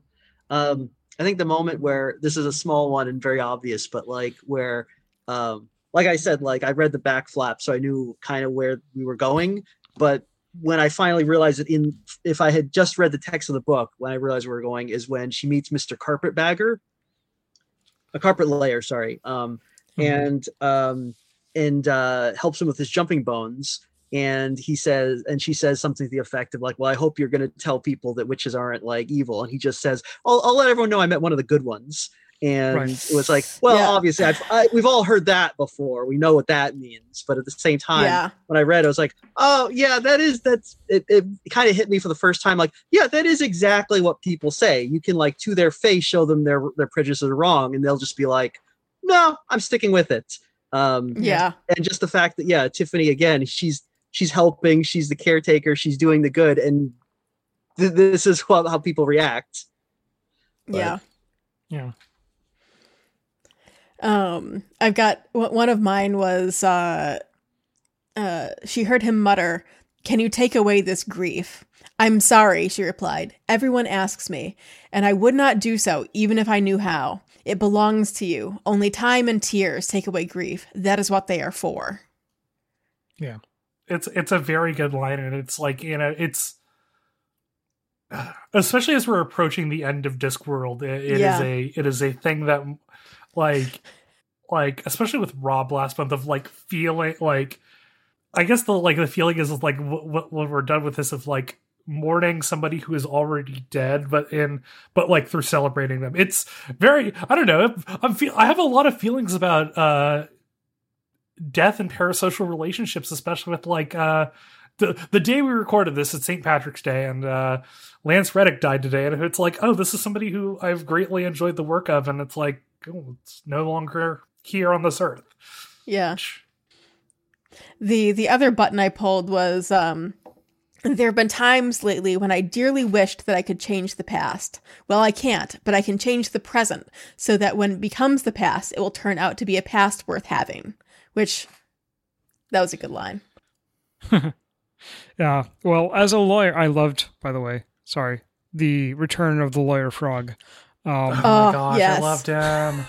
Um, I think the moment where this is a small one and very obvious, but like where, um, like I said, like I read the back flap, so I knew kind of where we were going. But when I finally realized that in if I had just read the text of the book, when I realized we're going is when she meets Mr. Carpetbagger, a carpet layer, sorry, um, Mhm. and um, and uh, helps him with his jumping bones. And he says, and she says something to the effect of like, "Well, I hope you're going to tell people that witches aren't like evil." And he just says, "I'll, I'll let everyone know I met one of the good ones." And Right. it was like, well, Yeah. obviously, I've, I, we've all heard that before. We know what that means. But at the same time, Yeah. when I read, it, I was like, oh yeah, that is that's it. It kind of hit me for the first time. Like, yeah, that is exactly what people say. You can like to their face show them their their prejudices are wrong, and they'll just be like, no, I'm sticking with it. Um, Yeah. and just the fact that yeah, Tiffany again, she's she's helping, she's the caretaker, she's doing the good, and th- this is what, how people react. But- Yeah. Yeah. Um, I've got one of mine was uh, uh, she heard him mutter, "Can you take away this grief?" I'm sorry, she replied. Everyone asks me, and I would not do so even if I knew how. It belongs to you. Only time and tears take away grief. That is what they are for. Yeah. It's it's a very good line, and it's like you know it's especially as we're approaching the end of Discworld. It, it is Yeah. a it is a thing that like like especially with Rob last month of like feeling like I guess the like the feeling is like w- when we're done with this of like mourning somebody who is already dead but in but like through celebrating them. It's very i don't know i'm feel i have a lot of feelings about uh death and parasocial relationships especially with like uh the, the day we recorded this it's st patrick's day and uh lance reddick died today and it's like oh this is somebody who i've greatly enjoyed the work of and it's like it's no longer here on this earth Yeah. The the other button I pulled was um there have been times lately when I dearly wished that I could change the past. Well, I can't, but I can change the present so that when it becomes the past, it will turn out to be a past worth having. Which that was a good line. Yeah. Well, as a lawyer, I loved, by the way, sorry, the return of the lawyer frog. Um, oh, my Oh, gosh yes. i loved him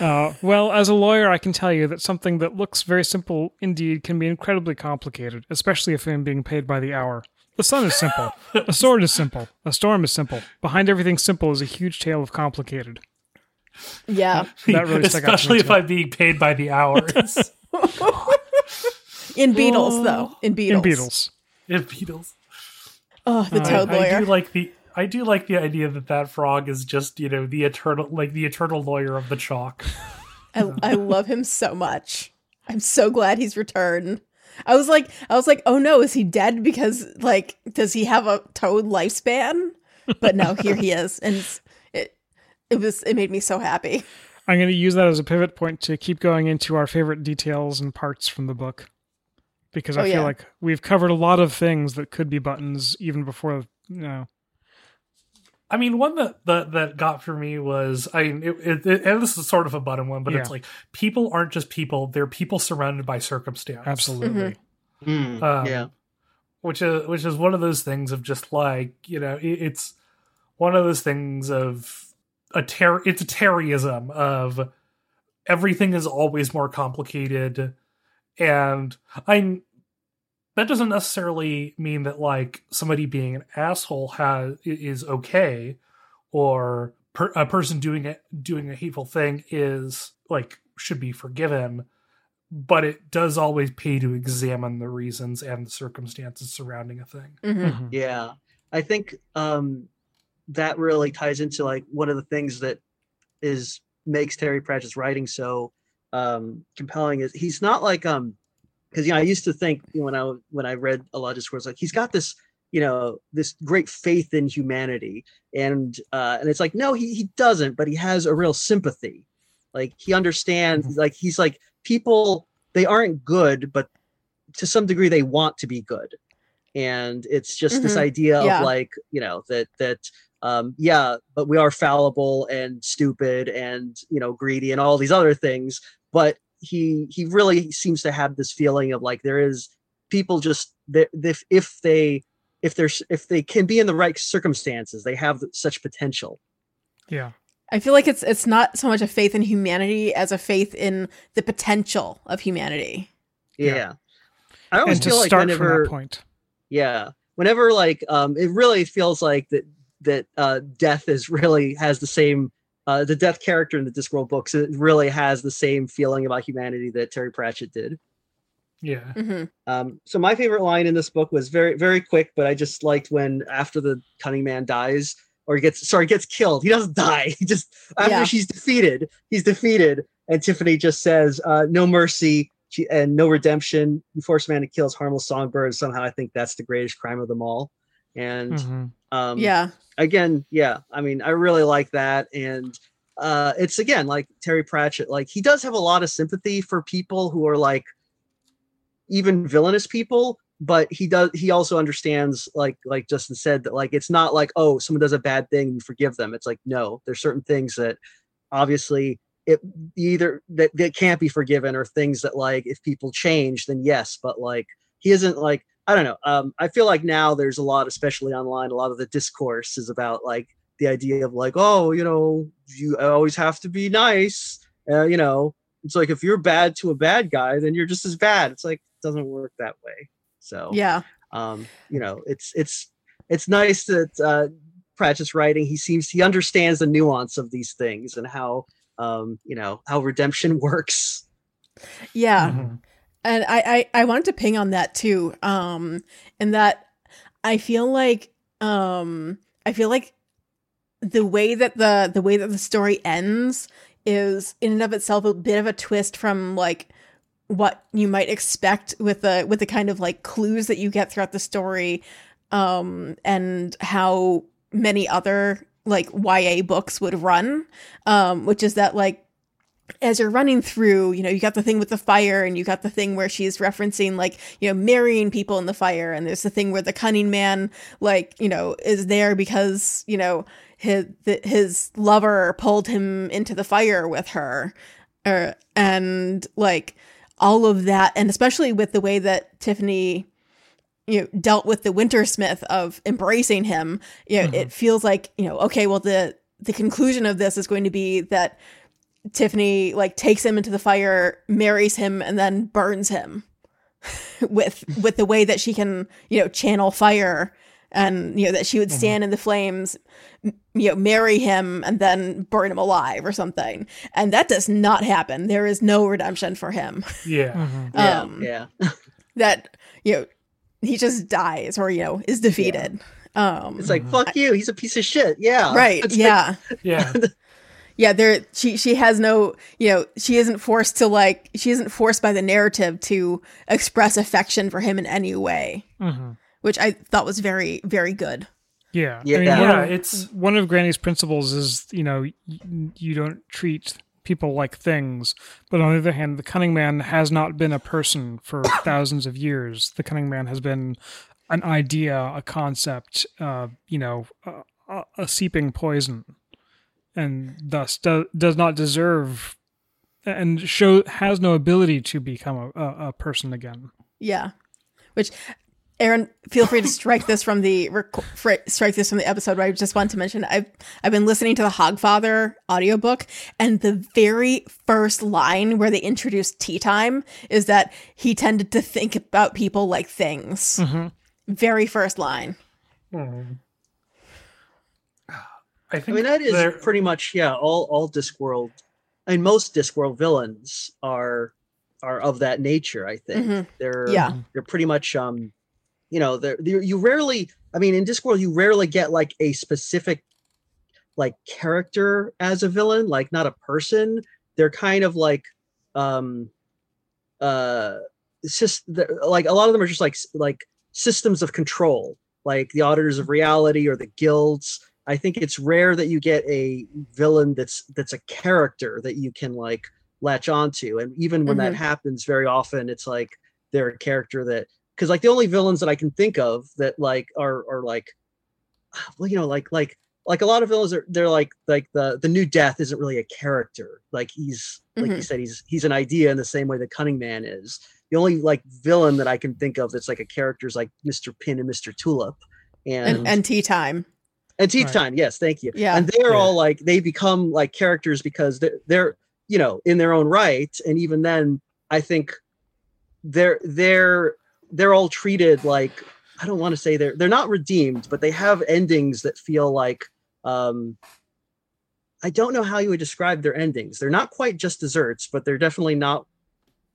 uh, well, as a lawyer, I can tell you that something that looks very simple indeed can be incredibly complicated, especially if I'm being paid by the hour. The sun is simple. a sword is simple. A storm is simple. Behind everything simple is a huge tale of complicated. Yeah. That really stuck out to me, especially if too. i'm being paid by the hours In Beatles, though. In Beatles. In Beatles. in beatles Oh, the Uh, Toad I, I do like the I do like the idea that that frog is just you know the eternal like the eternal lawyer of the chalk. I, I love him so much. I'm so glad he's returned. I was like, I was like, oh no, is he dead? Because like, does he have a toad lifespan? But no, here he is, and it it was it made me so happy. I'm going to use that as a pivot point to keep going into our favorite details and parts from the book. Because I Oh, feel yeah. like we've covered a lot of things that could be buttons even before, you know. I mean, one that that, that got for me was I mean, it, it, it- and this is sort of a button one, but it's like people aren't just people; they're people surrounded by circumstance. Absolutely. Mm-hmm. Mm, Um, yeah. which is which is one of those things of just like you know it, it's one of those things of a ter- it's a terrorism of everything is always more complicated and i that doesn't necessarily mean that like somebody being an asshole has is okay or per, a person doing it doing a hateful thing is like should be forgiven but it does always pay to examine the reasons and the circumstances surrounding a thing. hmm Mhm. Yeah. I think um that really ties into like one of the things that is makes Terry Pratchett's writing so um compelling is he's not like um because you know I used to think you know, when I when I read a lot of discourse like he's got this you know this great faith in humanity. And uh and it's like no he he doesn't but he has a real sympathy. Like he understands like he's like people they aren't good but to some degree they want to be good. And it's just this Mhm. idea Yeah. of like you know that that um yeah but we are fallible and stupid and you know greedy and all these other things. But he he really seems to have this feeling of like there is people just that if if they if there's if they can be in the right circumstances they have such potential Yeah. I feel like it's it's not so much a faith in humanity as a faith in the potential of humanity. yeah, Yeah. i always And to feel like start from whenever that point. yeah whenever like um it really feels like that that uh death is really has the same uh the death character in the discworld books it really has the same feeling about humanity that terry pratchett did Yeah. hmm um so my favorite line in this book was very very quick but i just liked when after the cunning man dies or he gets sorry gets killed he doesn't die he just after Yeah. she's defeated he's defeated and tiffany just says uh no mercy she, and no redemption you force a man to kill his harmless songbird somehow i think that's the greatest crime of them all and Mhm. Um yeah. again yeah i mean i really like that. And uh it's again like terry pratchett like he does have a lot of sympathy for people who are like even villainous people but he does he also understands like like justin said that like it's not like oh someone does a bad thing you forgive them. It's like no there's certain things that obviously it either that, that can't be forgiven or things that like if people change then yes. But like he isn't like i don't know um i feel like now there's a lot especially online a lot of the discourse is about like the idea of like oh you know you always have to be nice uh, you know it's like if you're bad to a bad guy then you're just as bad it's like it doesn't work that way so Yeah. um you know it's it's it's nice that uh pratchett's writing he seems he understands the nuance of these things and how um you know how redemption works Yeah. Mhm. And I, I I wanted to ping on that too. Um and that I feel like um I feel like the way that the the way that the story ends is in and of itself a bit of a twist from like what you might expect with the with the kind of like clues that you get throughout the story um and how many other like YA books would run um which is that like as you're running through, you know, you got the thing with the fire and you got the thing where she's referencing like, you know, marrying people in the fire. And there's the thing where the cunning man, like, you know, is there because, you know, his, the, his lover pulled him into the fire with her. Uh, and like all of that. And especially with the way that Tiffany, you know, dealt with the wintersmith of embracing him, you know, it feels like, you know, okay, well, the, the conclusion of this is going to be that Tiffany like takes him into the fire, marries him, and then burns him with with the way that she can you know channel fire, and you know that she would stand in the flames, you know, marry him and then burn him alive or something, and that does not happen. There is no redemption for him. Yeah. Mhm. yeah Um, yeah That you know he just dies or you know is defeated. Um, it's like fuck you he's a piece of shit yeah right, It's like, yeah. Yeah. yeah there she she has no you know she isn't forced to like she isn't forced by the narrative to express affection for him in any way Mhm. which i thought was very very good Yeah. Yeah. I mean, Yeah, it's- one of Granny's principles is, you know, you don't treat people like things. But on the other hand, the Cunning Man has not been a person for thousands of years. The Cunning Man has been an idea, a concept, uh, you know, a, a, a seeping poison, and thus do, does not deserve and show has no ability to become a, a, a person again. yeah which Aaron, feel free to strike this from the rec- strike this from the episode. But I just want to mention I've I've been listening to the Hogfather audiobook, and the very first line where they introduce Teatime is that he tended to think about people like things. Mhm. Very first line. Hmm. I I mean, that is there- pretty much yeah. All all Discworld, and most Discworld villains are are of that nature. I think Mhm. they're Yeah. they're pretty much um, you know, they're, they're you rarely. I mean, in Discworld, you rarely get like a specific like character as a villain, like not a person. They're kind of like um uh it's just they're- like a lot of them are just like like systems of control, like the auditors of reality or the guilds. I think it's rare that you get a villain that's that's a character that you can like latch onto. And even when that Mhm. happens, very often it's like they're a character that because like the only villains that I can think of that like are are like well, you know, like like like a lot of villains are they're like like the the new death isn't really a character. Like he's like you Mhm. said, he's he's an idea in the same way the cunning man is. The only like villain that I can think of that's like a character is like Mr. Pin and Mr. Tulip. And and, and Teatime. And Teeth Right. Time, yes, thank you. Yeah. And they're Yeah. all like they become like characters because they're they're you know in their own right. And even then, I think they're they're they're all treated like I don't want to say they're they're not redeemed, but they have endings that feel like um I don't know how you would describe their endings. They're not quite just desserts, but they're definitely not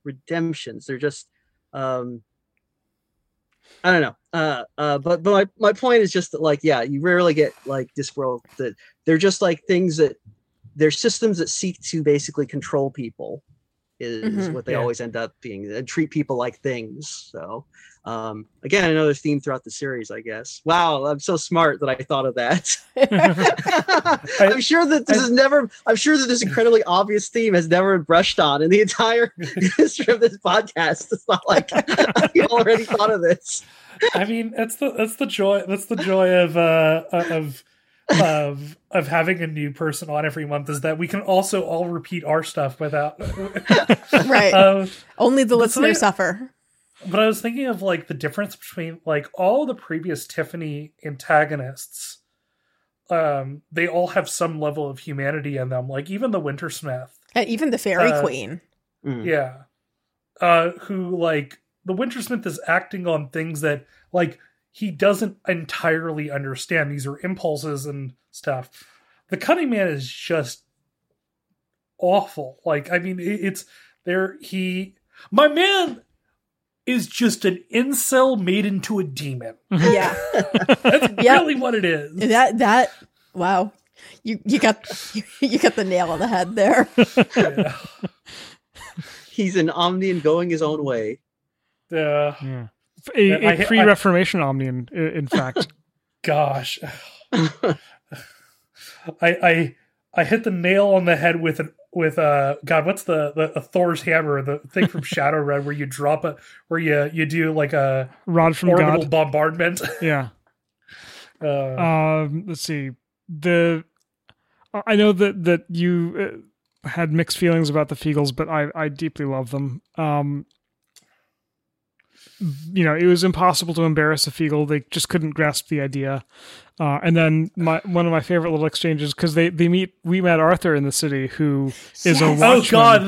redemptions. They're just um I don't know. Uh, uh, but but my, my point is just that like yeah, you rarely get like Discworld that they're just like things that they're systems that seek to basically control people is Mhm. what they Yeah. always end up being and treat people like things. So um again another theme throughout the series, I guess. Wow, I'm so smart that I thought of that. I'm sure that this I- is never I'm sure that this incredibly obvious theme has never been brushed on in the entire history of this podcast. It's not like you already thought of this. I mean, that's the that's the joy that's the joy of uh of of of having a new person on every month is that we can also all repeat our stuff without right. um, Only the but listeners suffer. But I was thinking of like the difference between like all the previous Tiffany antagonists. Um, they all have some level of humanity in them. Like even the Wintersmith, And even the fairy Uh, queen. Mm. yeah, uh, who like the Wintersmith is acting on things that like he doesn't entirely understand. These are impulses and stuff. The Cunning Man is just awful. Like I mean, it- it's there. He, my man, is just an incel made into a demon. Yeah. That's Yeah. really what it is. that that wow. You you got you got the nail on the head there. Yeah. He's an Omnian going his own way. Uh, Yeah. I- A, I- a pre-Reformation Omnian, i- in fact. gosh, I I I hit the nail on the head with an with uh God, what's the the a Thor's hammer, the thing from Shadowrun where you drop it, where you you do like a Rod from orbital God. bombardment. Yeah. Uh, Um, let's see. The I know that that you uh, had mixed feelings about the Feegles, but I I deeply love them. Um, you know, it was impossible to embarrass a Feegle. They just couldn't grasp the idea. Uh, and then my one of my favorite little exchanges because they they meet we met Arthur in the city who is a Yes. Oh god,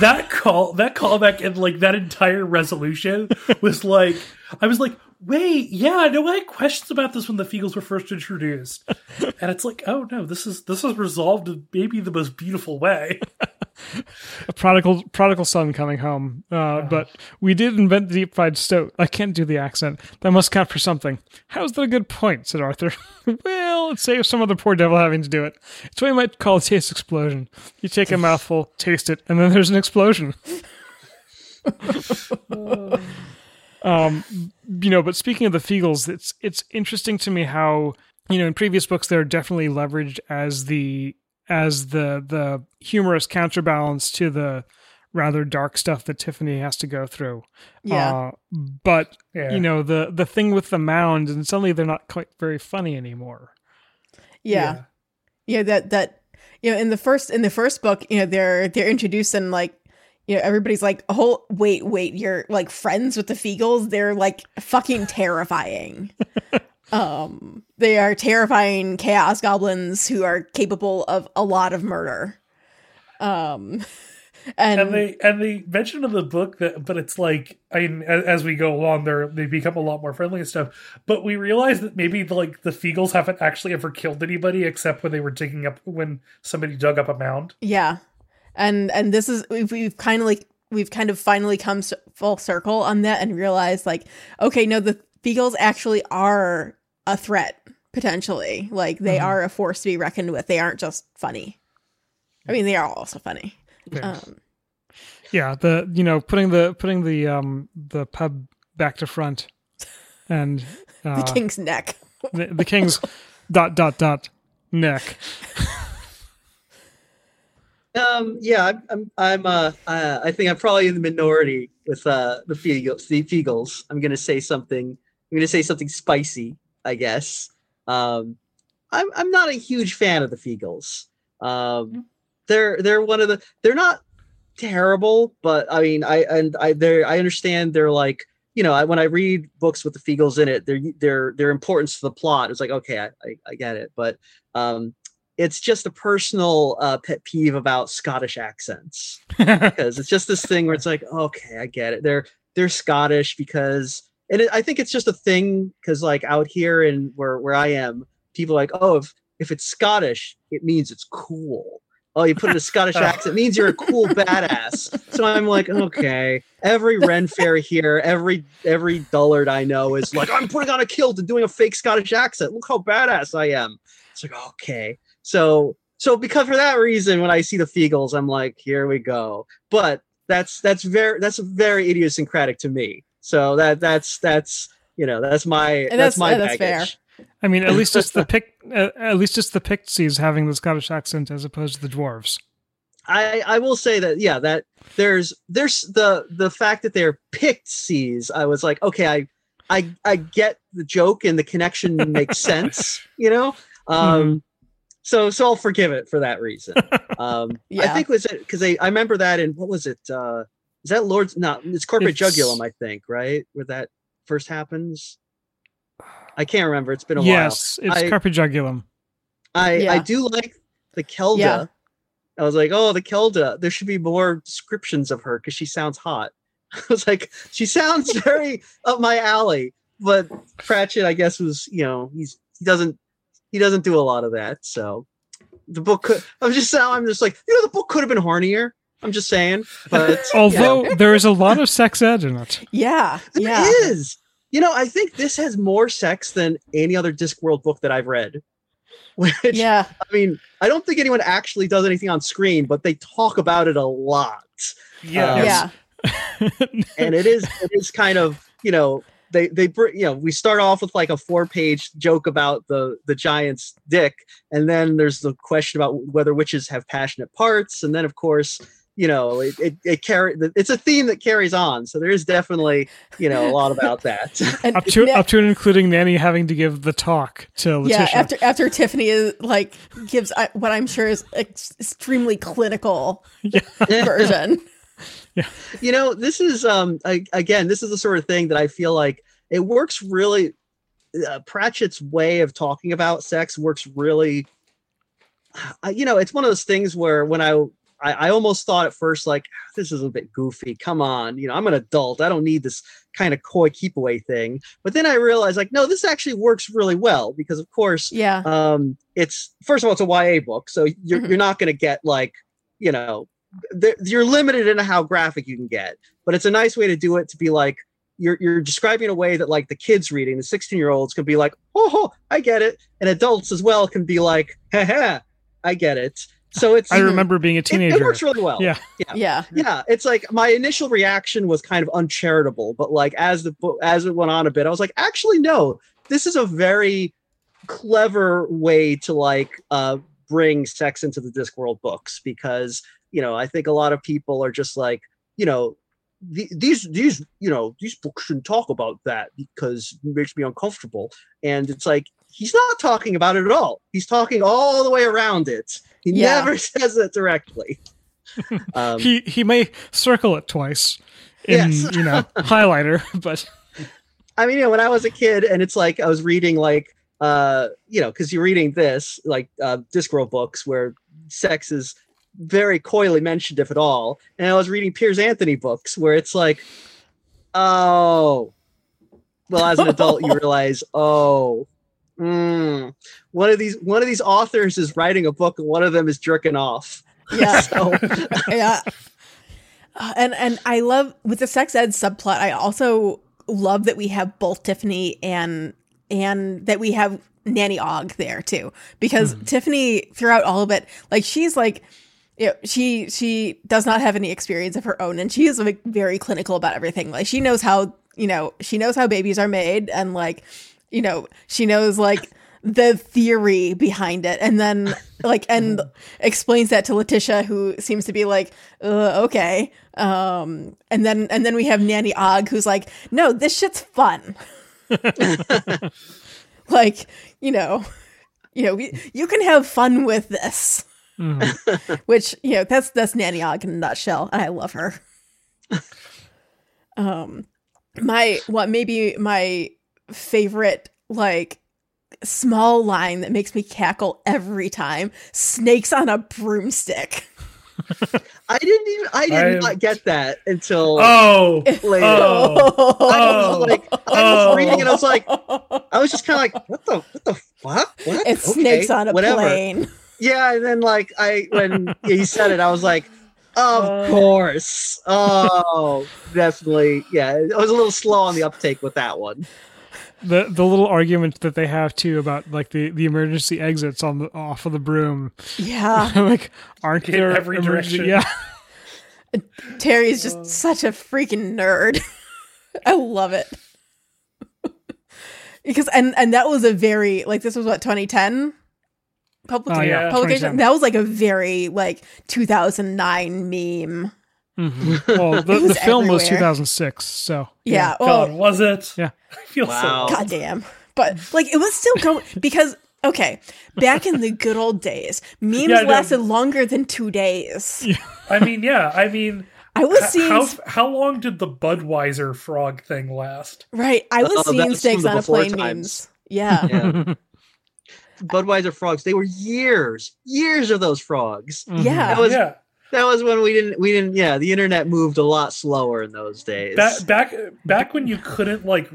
that call, that callback, and like that entire resolution was like, I was like, wait, yeah, I know I had questions about this when the Feegles were first introduced, and it's like, oh no, this is this is resolved in maybe the most beautiful way. a prodigal prodigal son coming home. Uh, but we did invent the deep fried stoat. I can't do the accent. That must count for something. How's that a good point? said Arthur. well, it saves some other poor devil having to do it. It's what you might call a taste explosion. You take a mouthful, taste it, and then there's an explosion. um, you know, but speaking of the Feegles, it's it's interesting to me how you know in previous books they're definitely leveraged as the as the the humorous counterbalance to the rather dark stuff that Tiffany has to go through. Yeah. Uh, but Yeah, you know the the thing with the mound, and suddenly they're not quite very funny anymore. yeah. yeah that that you know in the first in the first book you know they're they're introduced and like you know everybody's like oh wait wait you're like friends with the Feegles they're like fucking terrifying um they are terrifying chaos goblins who are capable of a lot of murder. Um and, and they and they mention in the book that but it's like i mean as, as we go along they're they become a lot more friendly and stuff. But we realize that maybe the, like the Feegles haven't actually ever killed anybody except when they were digging up when somebody dug up a mound. Yeah, and and this is we've, we've kind of like we've kind of finally come full circle on that and realized like okay, no, the Feegles actually are a threat potentially. Like they Mhm. are a force to be reckoned with. They aren't just funny. I mean, they are also funny. Yeah. Um, yeah, the you know putting the putting the um the pub back to front, and the uh, king's neck. the, the king's dot dot dot neck. Um, yeah, I'm, I'm, I'm uh, uh, I think I'm probably in the minority with uh the Feegles. The Feegles. I'm gonna say something. I'm gonna say something spicy. I guess. Um, I'm, I'm not a huge fan of the Feegles. Um, they're, they're one of the. They're not terrible, but I mean, I and I, they're, I understand they're like. You know, I, when I read books with the Feegles in it, their their their importance to the plot is like, okay, I, I, I get it, but um, it's just a personal uh, pet peeve about Scottish accents because it's just this thing where it's like, okay, I get it. They're they're Scottish because, and it, I think it's just a thing because like out here in where where I am, people are like, oh, if if it's Scottish, it means it's cool. Oh, you put in a Scottish accent, it means you're a cool badass. So I'm like, okay. Every Ren Fair here, every every dullard I know is like, I'm putting on a kilt and doing a fake Scottish accent. Look how badass I am. It's like, okay. So so because for that reason, when I see the Feegles, I'm like, here we go. But that's that's very that's very idiosyncratic to me. So that that's that's you know that's my that's, that's- my and that's baggage. fair. I mean, at least it's the pic. Uh, at least it's the Pictsies having the Scottish accent as opposed to the dwarves. I I will say that yeah that there's there's the the fact that they're pictsies. I was like okay I I I get the joke and the connection makes sense. You know. Um, So so I'll forgive it for that reason. Um, I Yeah. think was it because I remember that in what was it? Uh, is that Lord's? No, it's Corporate It's- Jugulum. I think right where that first happens. I can't remember. It's been a yes, while. Yes, it's I- Carpe Jugulum. I I Yeah. do like the Kelda. Yeah. I was like, oh, the Kelda. There should be more descriptions of her because she sounds hot. I was like, she sounds very up my alley. But Pratchett, I guess, was you know he's he doesn't he doesn't do a lot of that. So the book could. I'm just now I'm just like you know the book could have been hornier. I'm just saying, but Although there is a lot of sex ed in it. Yeah. There Yeah. is. You know, I think this has more sex than any other Discworld book that I've read. Which Yeah. I mean, I don't think anyone actually does anything on screen, but they talk about it a lot. Yes. Um, yeah. And it is it is kind of, you know, they they br- you know, we start off with like a four-page joke about the the giant's dick, and then there's the question about whether witches have passionate parts, and then of course, you know, it it, it carry it's a theme that carries on. So there is definitely, you know, a lot about that. And Up to na- up to and including Nanny having to give the talk to Letitia. yeah, after after Tiffany is like gives uh, what I'm sure is ex- extremely clinical version. yeah you know this is um I, again this is the sort of thing that i feel like it works really uh, pratchett's way of talking about sex works really uh, you know it's one of those things where when I, I i almost thought at first like this is a bit goofy. Come on you know i'm an adult. I don't need this kind of coy keep away thing. But then i realized like no this actually works really well because of course Yeah. um it's first of all it's a YA book so you're, Mhm. you're not going to get like you know th- you're limited in how graphic you can get. But it's a nice way to do it to be like you're you're describing a way that like the kids reading the 16 year olds can be like oh, oh I get it. And adults as well can be like ha I get it so it's I remember being a teenager. it works really well Yeah. Yeah. yeah it's like my initial reaction was kind of uncharitable but like as the as it went on a bit i was like actually no this is a very clever way to like uh bring sex into the discworld books because you know i think a lot of people are just like you know the, these these you know these books shouldn't talk about that because it makes me uncomfortable and it's like he's not talking about it at all he's talking all the way around it he Yeah. never says it directly um, he he may circle it twice in Yes. you know highlighter, but I mean, you know, when I was a kid and it's like I was reading like uh, you know, because you're reading this, like uh Discworld books where sex is very coyly mentioned, if at all. And I was reading Piers Anthony books where it's like, oh well, as an adult, you realize, oh, mm, one of these one of these authors is writing a book and one of them is jerking off. Yeah. So yeah. Uh, and and I love with the sex ed subplot. I also love that we have both Tiffany and and that we have Nanny Og there too, because Tiffany throughout all of it, like she's like. You know, she she does not have any experience of her own and she is like very clinical about everything like she knows how you know she knows how babies are made and like you know she knows like the theory behind it and then like and explains that to Letitia who seems to be like okay. Um and then and then we have Nanny Og who's like no this shit's fun. Like you know you know we, you can have fun with this. Mhm. which you know that's that's Nanny Og in a nutshell. And I love her. Um my what maybe my favorite like small line that makes me cackle every time snakes on a broomstick I didn't even. I did I'm- not get that until Oh, later. Oh. I was like, I Oh. was reading and I was like, I was just kind of like, what the, what the fuck? What? it's Okay, snakes on a whatever. plane Yeah, and then like I when he said it, I was like, of Uh. course. Oh, definitely. Yeah, I was a little slow on the uptake with that one. The the little argument that they have too about like the the emergency exits on the off of the broom. yeah. Like, aren't In there every emergency- direction. Yeah, terry's just such a freaking nerd. I love it. Because and and that was a very like this was what 2010 public Oh, yeah, publication? 2010. that was like a very like 2009 meme Mhm. Well, the, was the film was 2006, so yeah, God, well was it? Yeah. I feel Wow. so. goddamn but like it was still going because okay back in the good old days memes Yeah, lasted longer than two days I mean, yeah. I mean, i was seeing how how long did the Budweiser frog thing last? right i was Oh, seeing that's snakes on a plane times. memes yeah Yeah. Budweiser frogs, they were years, years of those frogs. Mhm. Yeah. That was yeah, that was when we didn't we didn't yeah, the internet moved a lot slower in those days. back back back when you couldn't like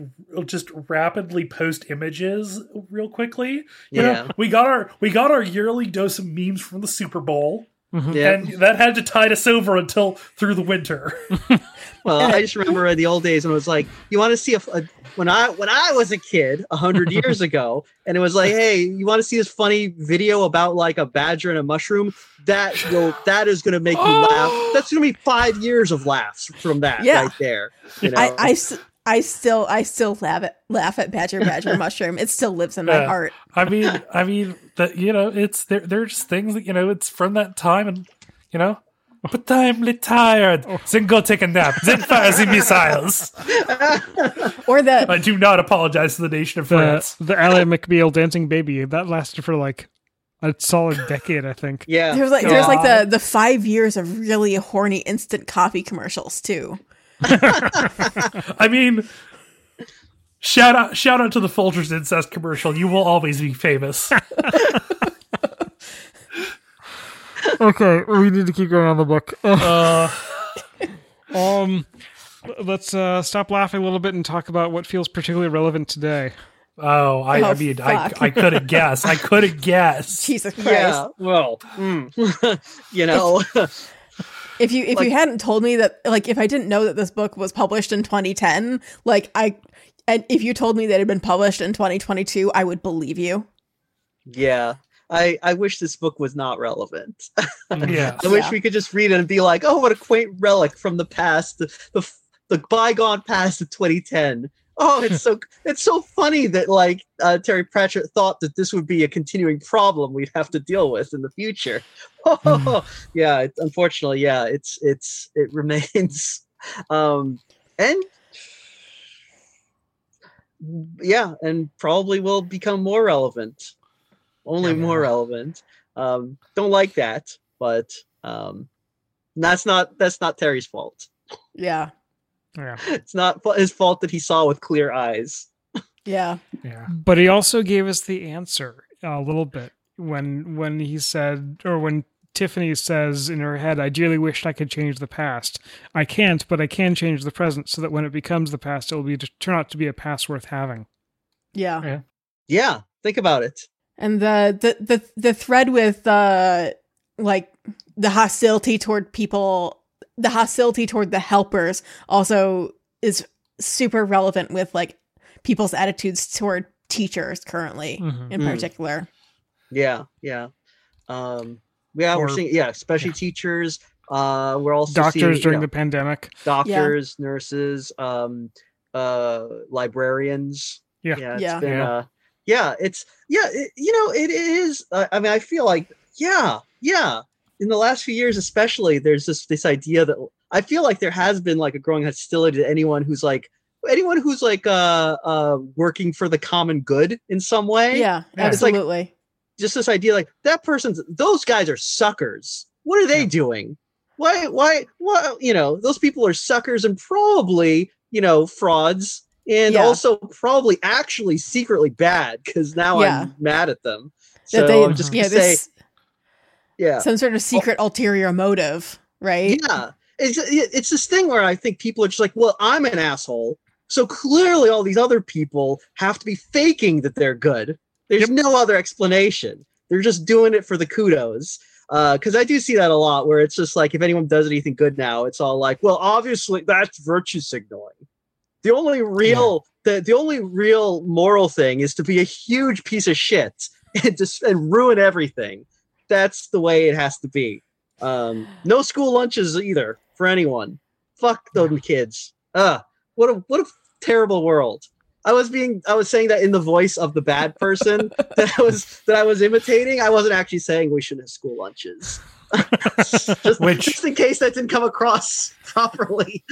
just rapidly post images real quickly. You yeah. know, we got our we got our yearly dose of memes from the Super Bowl, Mhm. Yeah. and that had to tide us over until through the winter. Well, I just remember in the old days when it was like, you want to see a, a- when I when I was a kid a hundred years ago, and it was like, hey, you want to see this funny video about like a badger and a mushroom? That will that is going to make you laugh. That's going to be five years of laughs from that Yeah. right there. You know? I, I s- I still I still laugh at laugh at Badger Badger Mushroom. It still lives in my Yeah. heart. I mean, I mean that you know, it's there. There's things that you know, it's from that time, and you know. But I'm tired. Oh. Then go take a nap. Then fire the missiles. Or the I do not apologize to the nation of the France. the Ally McBeal dancing baby that lasted for like a solid decade, I think. yeah. there's like there's like the the five years of really horny instant coffee commercials too. I mean, shout out, shout out to the Folgers incest commercial. You will always be famous. Okay, we need to keep going on the book. Uh, um, let's uh, stop laughing a little bit and talk about what feels particularly relevant today. oh, I, I Oh, mean, I, fuck. I couldn't guess. I couldn't guess. Jesus Christ! Yeah. Well, mm. you know, If you if Like- you hadn't told me that like if I didn't know that this book was published in 2010, like I and if you told me that it had been published in 2022, I would believe you. yeah. I I wish this book was not relevant. Mm, yeah. I wish Yeah. we could just read it and be like, oh, what a quaint relic from the past, the the, the bygone past of 2010. Oh, it's so it's so funny that like uh, Terry Pratchett thought that this would be a continuing problem we'd have to deal with in the future. Oh, yeah, it, unfortunately, yeah, it's it's it remains, um, and yeah, and probably will become more relevant, only Yeah. more relevant. Um, don't like that, but um, that's not that's not Terry's fault. Yeah, Yeah, It's not his fault that he saw with clear eyes. yeah, Yeah. but he also gave us the answer a little bit when when he said, or when Tiffany says in her head, "I dearly wished I could change the past. I can't, but I can change the present, so that when it becomes the past, it will be to turn out to be a past worth having." yeah. Yeah, think about it. and the the the the thread with uh like the hostility toward people the hostility toward the helpers also is super relevant with like people's attitudes toward teachers currently Mhm. in Mm. particular. Yeah, yeah. Um, yeah, Or- we're seeing yeah, especially teachers. Uh, we're also Doctors seeing, you during know, the pandemic. doctors, nurses, um, uh, librarians. Yeah. yeah, it's Yeah. been, Yeah. uh, yeah, it's yeah, it, you know, it is. Uh, I mean, I feel like yeah, yeah. In the last few years, especially, there's this this idea that I feel like there has been like a growing hostility to anyone who's like anyone who's like uh uh working for the common good in some way Yeah, Yeah. It's like- absolutely. just this idea like that person's those guys are suckers what are they Yeah. doing why why why you know those people are suckers and probably you know frauds and Yeah. also probably actually secretly bad because now Yeah. i'm mad at them that so they, i'm just gonna say there's yeah. Some sort of oh. secret ulterior motive, right? yeah. It's it's this thing where i think people are just like well i'm an asshole. So clearly all these other people have to be faking that they're good. There's no other explanation. They're just doing it for the kudos. Uh, because i do see that a lot where it's just like if anyone does anything good now it's all like well obviously that's virtue signaling. The only real the, the only real moral thing is to be a huge piece of shit and just and ruin everything that's the way it has to be um, no school lunches either for anyone. Fuck those kids. Uh, what a what a terrible world. I was being I was saying that in the voice of the bad person that I was that I was imitating. I wasn't actually saying we shouldn't have school lunches. just, Which- just in case that didn't come across properly.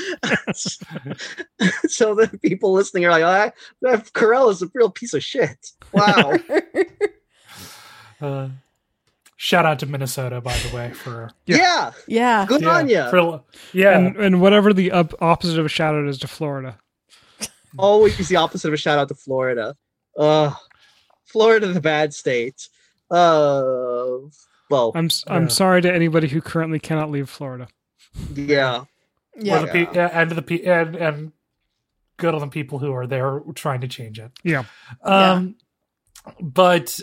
so the people listening are like, "Ah, that Karella is a real piece of shit. Wow. Uh, shout out to Minnesota, by the way, for Yeah. yeah. yeah. Good on you. for yeah. And and whatever the up, opposite of a shout out is to Florida. always the opposite of a shout out to Florida. Uh Florida, the bad state. Uh, well, I'm s am Yeah. sorry to anybody who currently cannot leave Florida. yeah, Yeah. the pe- yeah, and the pe- and and good on the people who are there trying to change it. Yeah. Um, but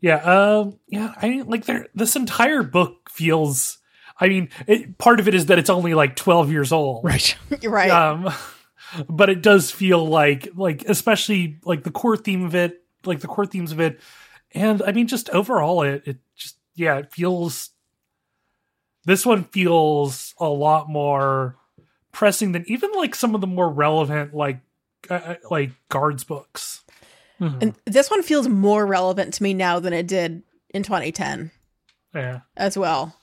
yeah, um, yeah. I mean, like there, this entire book feels. I mean, it, part of it is that it's only like twelve years old, Right. Right. Um, but it does feel like like especially like the core theme of it, like the core themes of it, and I mean, just overall, it it just yeah, it feels. This one feels a lot more pressing than even like some of the more relevant like uh, like guards books. Mhm. and this one feels more relevant to me now than it did in 2010 Yeah, as well.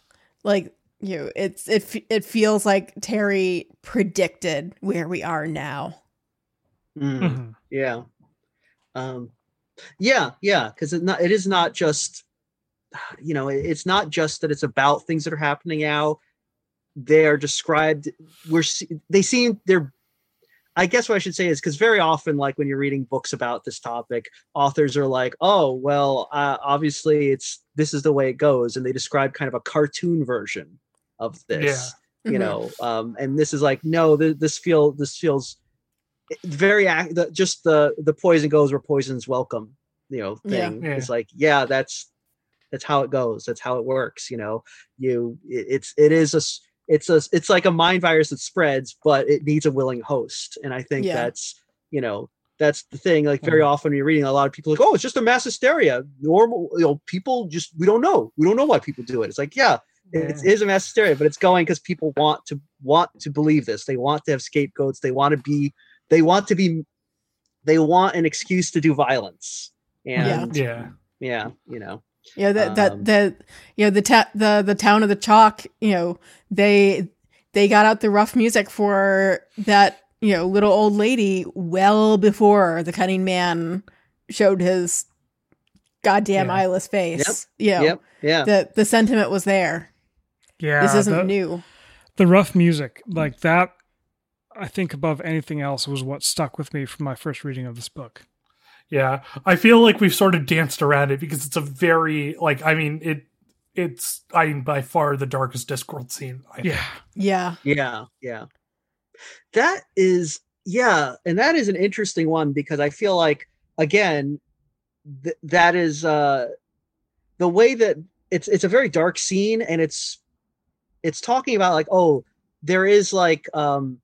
Like you, know, it's it it feels like Terry predicted where we are now. Mm, Mhm. yeah, um, yeah, yeah. Because it not it is not just, you know, it- it's not just that it's about things that are happening now. They are described. We're they seem they're. I guess what I should say is because very often, like when you're reading books about this topic, authors are like, "Oh, well, uh, obviously it's this is the way it goes," and they describe kind of a cartoon version of this. you Mhm. know um and this is like no th- this feel this feels very ac- the, just the the poison goes where poison's welcome you know thing Yeah. it's like yeah that's that's how it goes that's how it works you know you it, it's it is a s- it's a it's like a mind virus that spreads but it needs a willing host and i think Yeah. that's you know that's the thing like very Mhm. often you're reading a lot of people like oh it's just a mass hysteria normal you know people just we don't know we don't know why people do it it's like yeah it Yeah. is a mass hysteria, but it's going because people want to want to believe this. They want to have scapegoats. They want to be. They want to be. They want an excuse to do violence. And yeah, yeah, you know. Yeah, that that Um, the you know the ta- the the town of the chalk. You know they they got out the rough music for that you know little old lady well before the cunning man showed his goddamn Yeah. eyeless face. You know, Yep. Yeah. the the sentiment was there. Yeah. this isn't the, new. the rough music like that. I think above anything else was what stuck with me from my first reading of this book. Yeah. I feel like we've sort of danced around it because it's a very like. I mean, it it's I mean by far the darkest Discworld scene. I think. Yeah. Yeah, Yeah. Yeah. That is. Yeah, and that is an interesting one because I feel like again, th- that is uh the way that it's it's a very dark scene and it's it's talking about like oh there is like um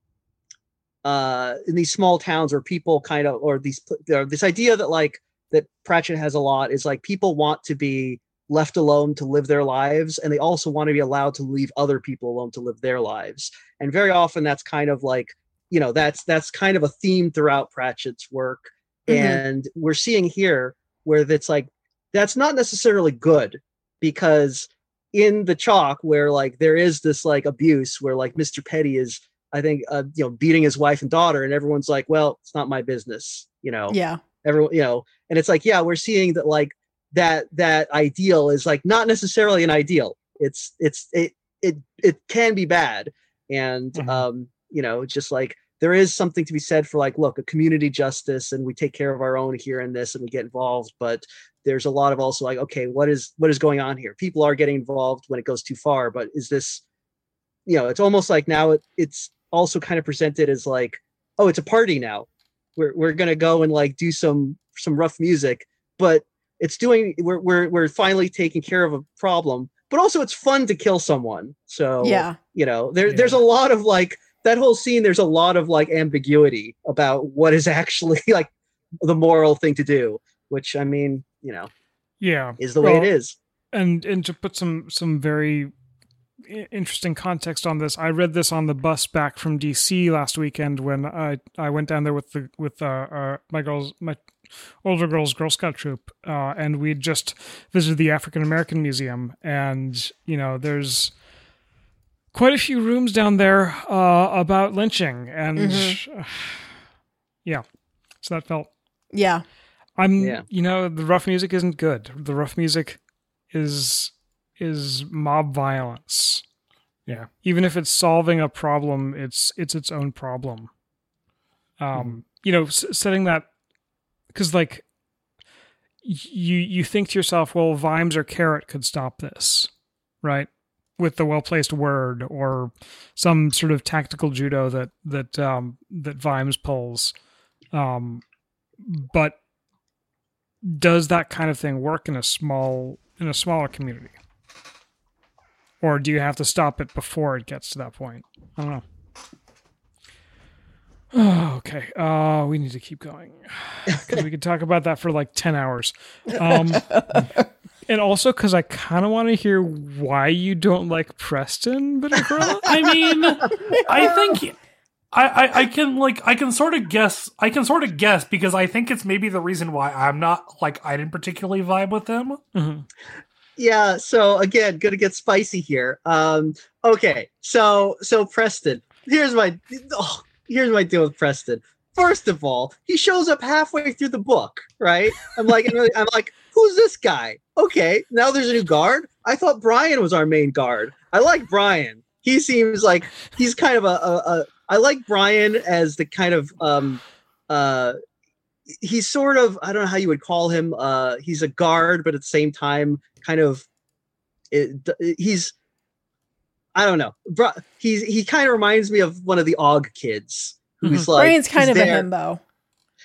uh, in these small towns where people kind of or these or this idea that like that Pratchett has a lot is like people want to be left alone to live their lives and they also want to be allowed to leave other people alone to live their lives and very often that's kind of like you know that's that's kind of a theme throughout Pratchett's work Mhm. and we're seeing here where it's like that's not necessarily good because in the chalk where like there is this like abuse where like Mr. Petty is I think uh, you know beating his wife and daughter and everyone's like well it's not my business you know Yeah. everyone you know and it's like yeah we're seeing that like that that ideal is like not necessarily an ideal it's it's it it it can be bad and Mhm. um you know just like there is something to be said for like look a community justice and we take care of our own here in this and we get involved but there's a lot of also like okay what is what is going on here people are getting involved when it goes too far but is this you know it's almost like now it, it's also kind of presented as like oh it's a party now we're, we're gonna go and like do some some rough music but it's doing we're, we're we're finally taking care of a problem but also it's fun to kill someone so Yeah. you know there Yeah. there's a lot of like that whole scene there's a lot of like ambiguity about what is actually like the moral thing to do which i mean you know Yeah. is the way it is and and to put some some very i- interesting context on this i read this on the bus back from dc last weekend when i i went down there with the with uh, uh my girls my older girls girl scout troop uh and we just visited the african american museum and you know there's quite a few rooms down there uh about lynching and yeah so that felt Yeah. I'm Yeah. you know the rough music isn't good. The rough music is is mob violence. Yeah. Even if it's solving a problem, it's it's its own problem. Um, Mhm. you know, s- setting that cuz like you you think to yourself, well, Vimes or Carrot could stop this, right? With the well-placed word or some sort of tactical judo that that um that Vimes pulls. Um but does that kind of thing work in a small in a smaller community or do you have to stop it before it gets to that point? I don't know. Oh, okay uh we need to keep going. 'Cause we could talk about that for like 10 hours. Um and also because i kind of want to hear why you don't like preston but I mean, I think I, I I can like I can sort of guess I can sort of guess because I think it's maybe the reason why I'm not like I didn't particularly vibe with them. Mhm. Yeah so again gonna get spicy here. Um okay so so preston here's my oh, here's my deal with preston. First of all he shows up halfway through the book right? I'm like i'm like who's this guy? Okay now there's a new guard? I thought brian was our main guard. I like brian. He seems like he's kind of a, a, a i like brian as the kind of um uh he's sort of i don't know how you would call him uh he's a guard but at the same time kind of it, he's I don't know. Bro, he's he kind of reminds me of one of the Og kids who's like Brian's kind of there. a himbo.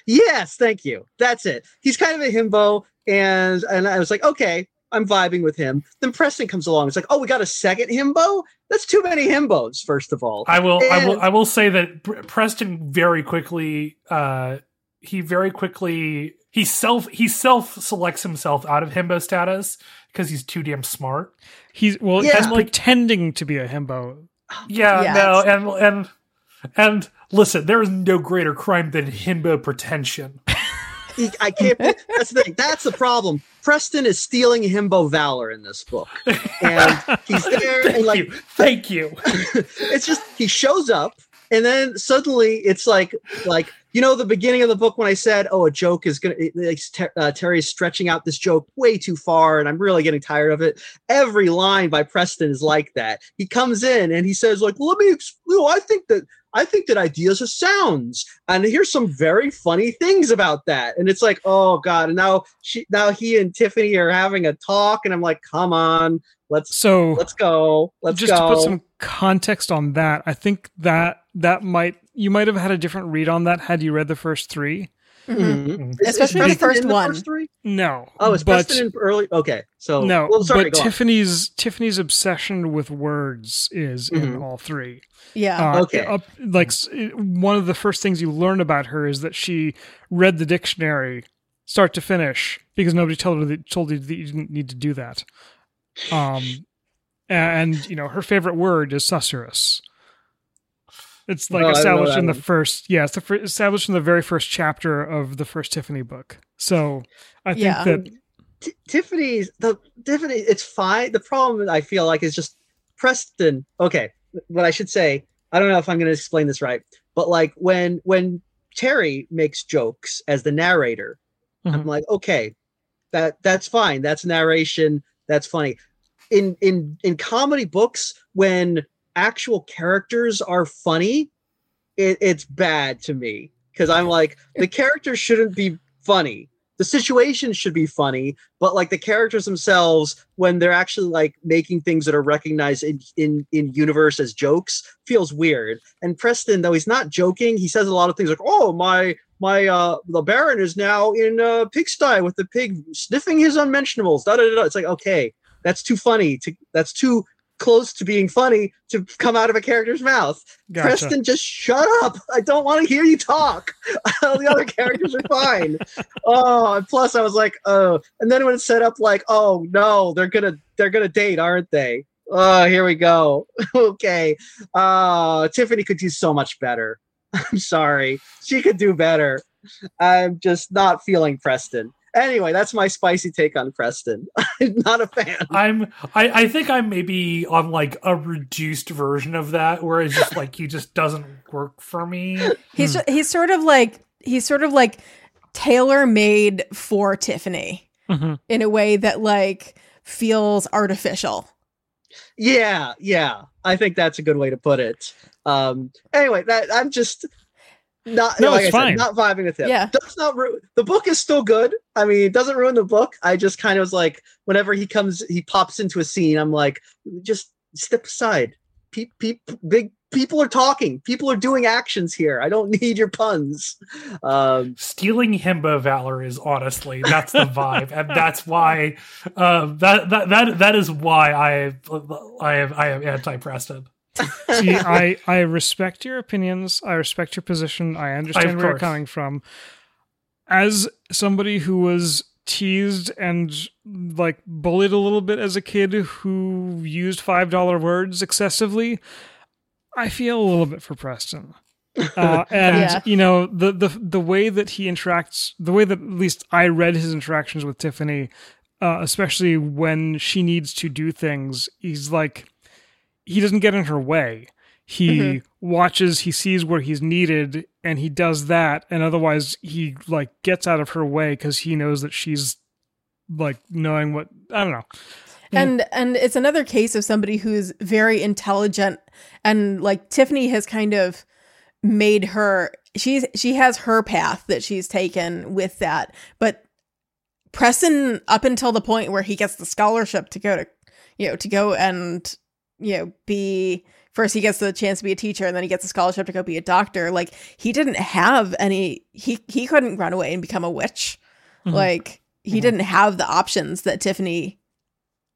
Yes, thank you. That's it. He's kind of a himbo, and and I was like, okay, I'm vibing with him. Then Preston comes along. It's like, oh, we got a second himbo. That's too many himbos. First of all, I will I will I will say that Pr- Preston very quickly uh he very quickly he self he self selects himself out of himbo status because he's too damn smart. he's well Yeah. he's Like- pretending to be a himbo Yeah, Yeah, no, and and and listen, there is no greater crime than himbo pretension. He- I can't. that's the thing. That's the problem. Preston is stealing himbo valor in this book, and he's there Thank and like you, thank you. it's just he shows up and then suddenly it's like like you know the beginning of the book when i said oh a joke is gonna like, Ter- uh, terry's stretching out this joke way too far and i'm really getting tired of it. Every line by preston is like that. He comes in and he says like let me ex- you know, i think that i think that ideas are sounds. And here's some very funny things about that. And it's like oh god. And now she now he and tiffany are having a talk and i'm like come on. Let's so let's go. Let's just go to put some context on that i think that that might you might have had a different read on that had you read the first three Mhm. Mhm. Is- is Especially the first in the one. First three? No. Oh, it's but, Preston in early. Okay, so No, Well, sorry, but go on. Tiffany's Tiffany's obsession with words is in Mhm. all three. Yeah. Uh, Okay. up- like one of the first things you learn about her is that she read the dictionary start to finish because nobody told her that, told you that you didn't need to do that. Um, and you know her favorite word is susurrus. It's like I didn't know established in the first, yeah, it's the fir- established in the very first chapter of the first Tiffany book. So I think Yeah. that T- Tiffany's the Tiffany. It's fine. The problem I feel like is just Preston. Okay, what I should say. I don't know if I'm going to explain this right, but like when when Terry makes jokes as the narrator, I'm Mhm. like, okay, that that's fine. That's narration. That's funny. In in in comedy books, when actual characters are funny, it, it's bad to me because I'm like the characters shouldn't be funny. The situation should be funny, but like the characters themselves, when they're actually like making things that are recognized in in in universe as jokes, feels weird. And Preston, though he's not joking, he says a lot of things like, "Oh, my my uh the Baron is now in uh pigsty with the pig sniffing his unmentionables." Da, da, da, da. It's like okay, that's too funny. To that's too close to being funny to come out of a character's mouth. gotcha. Preston, just shut up. I don't want to hear you talk. the other characters are fine. Oh, and plus I was like, oh, and then when it's set up like, oh no, they're gonna they're gonna date, aren't they? Oh, here we go. okay. Uh Tiffany could do so much better. I'm sorry. She could do better. I'm just not feeling Preston. Anyway, that's my spicy take on Preston. I'm not a fan. I'm I, I think I'm maybe on like a reduced version of that where it's just like he just doesn't work for me. He's Hmm. ju- he's sort of like he's sort of like tailor made for Tiffany Mhm. in a way that like feels artificial. Yeah, yeah. I think that's a good way to put it. Um anyway, that I'm just not No, like it's I said, fine. not vibing with it. Yeah. Does not ru- the book is still good. I mean, it doesn't ruin the book. I just kind of was like whenever he comes he pops into a scene, I'm like just step aside. Pe- pe- big people are talking. People are doing actions here. I don't need your puns. Um Stealing Himbo Valor is honestly that's the vibe, and that's why um, that that that that is why I I am I am anti Preston. See, I I respect your opinions. I respect your position. I understand Of where you're coming from. As somebody who was teased and like bullied a little bit as a kid who used five dollar words excessively, I feel a little bit for Preston. Uh, and Yeah. you know the the the way that he interacts, the way that at least I read his interactions with Tiffany, uh, especially when she needs to do things, he's like he doesn't get in her way. He Mhm. watches, he sees where he's needed, and he does that. And otherwise, he like gets out of her way because he knows that she's like knowing what I don't know. Yeah. And and it's another case of somebody who's very intelligent and like Tiffany has kind of made her she's she has her path that she's taken with that. But Preston up until the point where he gets the scholarship to go to you know, to go and you know, be first he gets the chance to be a teacher and then he gets a scholarship to go be a doctor. Like he didn't have any he he couldn't run away and become a witch. Mhm. Like he Mhm. didn't have the options that Tiffany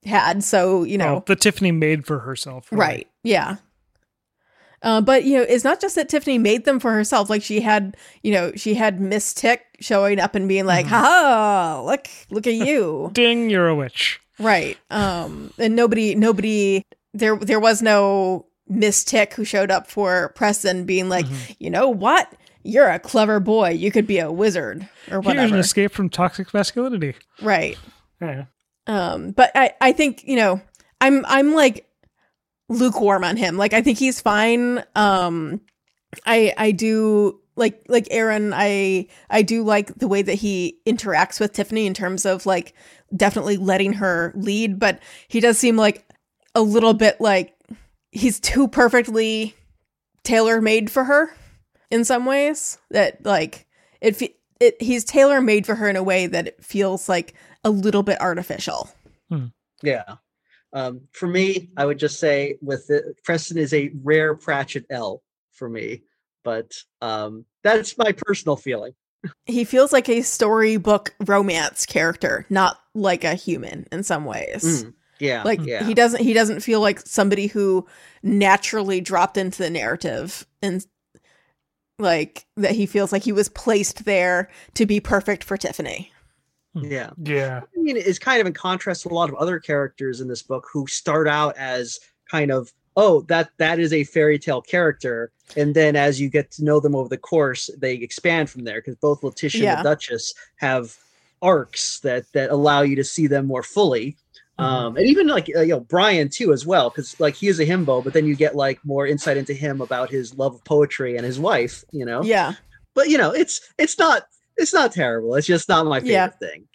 had. So, you know, Well, that Tiffany made for herself. really. right. Yeah. Uh, but you know, it's not just that Tiffany made them for herself. Like she had, you know, she had Miss Tick showing up and being like, Mhm. "Ha ha! Look, look at you!" Ding, you're a witch. right. Um, and nobody, nobody, there, there was no Miss Tick who showed up for Preston, being like, Mhm. "You know what? You're a clever boy. You could be a wizard or whatever. Here's an escape from toxic masculinity. Right. Yeah. Um, but I, I think, you know, I'm I'm like lukewarm on him. Like I think he's fine. Um I I do like like Aaron, I I do like the way that he interacts with Tiffany in terms of like definitely letting her lead, but he does seem like a little bit like he's too perfectly tailor made for her in some ways that like it, fe- it he's tailor made for her in a way that it feels like a little bit artificial. Yeah. Um, for me, I would just say with the, Preston is a rare Pratchett L for me, but um, that's my personal feeling. he feels like a storybook romance character, not like a human in some ways. Mm, yeah. Like yeah. he doesn't he doesn't feel like somebody who naturally dropped into the narrative and like that he feels like he was placed there to be perfect for Tiffany. Hmm. yeah. Yeah. I mean, it's kind of in contrast to a lot of other characters in this book who start out as kind of, oh, that that is a fairy tale character, and then as you get to know them over the course, they expand from there because both Letitia Yeah. and the Duchess have arcs that that allow you to see them more fully. Um, and even like uh, you know Brian too as well because like he is a himbo, but then you get like more insight into him about his love of poetry and his wife, you know. Yeah. But you know, it's it's not it's not terrible. It's just not my favorite Yeah. thing.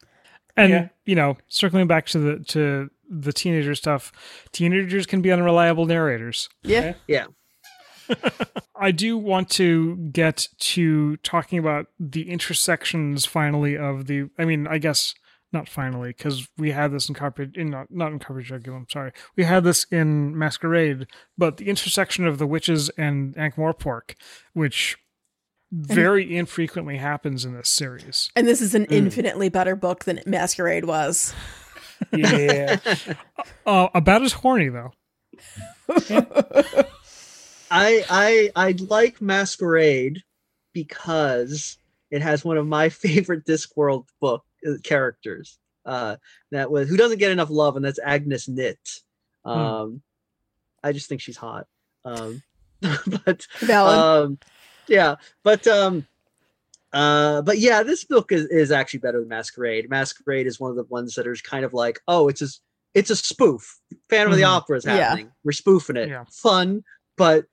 And Yeah. you know, circling back to the to the teenager stuff, teenagers can be unreliable narrators. Yeah, yeah. I do want to get to talking about the intersections finally of the. I mean, I guess not finally because we had this in carpet in not not in Carpe Jugulum. Sorry, we had this in Masquerade, but the intersection of the witches and Ankh-Morpork, which very infrequently happens in this series. And this is an Mm. infinitely better book than Masquerade was. Yeah. Uh, about as horny though. I I I like Masquerade because it has one of my favorite Discworld book uh, characters. Uh, that was who doesn't get enough love, and that's Agnes Nitt. Um, I just think she's hot. Um, but Valid. um, yeah, but um, uh, but yeah, this book is, is actually better than Masquerade. Masquerade is one of the ones that are kind of like, oh, it's a it's a spoof. Phantom of the Mhm. Opera is Yeah. happening. We're spoofing it. Yeah. Fun, but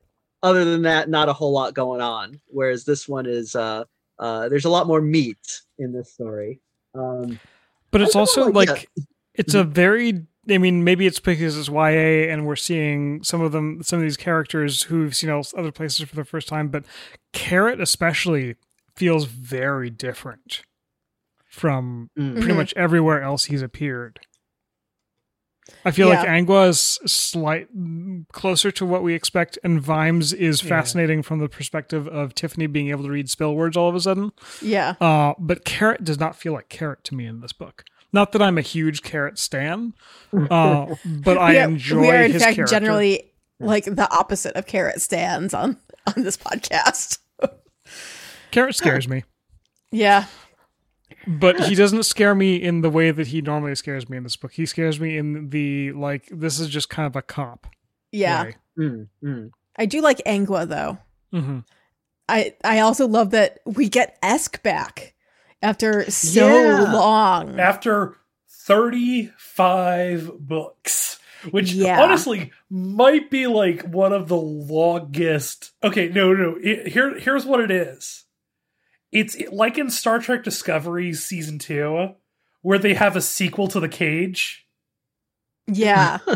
other than that, not a whole lot going on. Whereas this one is, uh, uh, there's a lot more meat in this story. Um, But it's also know, like yeah. it's a very I mean, maybe it's because it's YA and we're seeing some of them some of these characters who've seen else other places for the first time, but Carrot especially feels very different from mm, pretty Mhm. much everywhere else he's appeared. I feel like Angua is slight closer to what we expect, and Vimes is Yeah. fascinating from the perspective of Tiffany being able to read spell words all of a sudden. yeah. Uh, but Carrot does not feel like Carrot to me in this book. Not that I'm a huge Carrot stan, uh, but I are, enjoy we are in fact character. generally like the opposite of carrot stands on on this podcast. Carrot scares me, Yeah. But he doesn't scare me in the way that he normally scares me in this book. He scares me in the like this is just kind of a cop. Yeah. mm, mm. I do like Angua though. Mhm. I I also love that we get Esk back after so Yeah. long. After 35 books, which Yeah. honestly might be like one of the longest. Okay, no, no. It, here, here's what it is. It's like in Star Trek Discovery season two, where they have a sequel to The Cage. Yeah.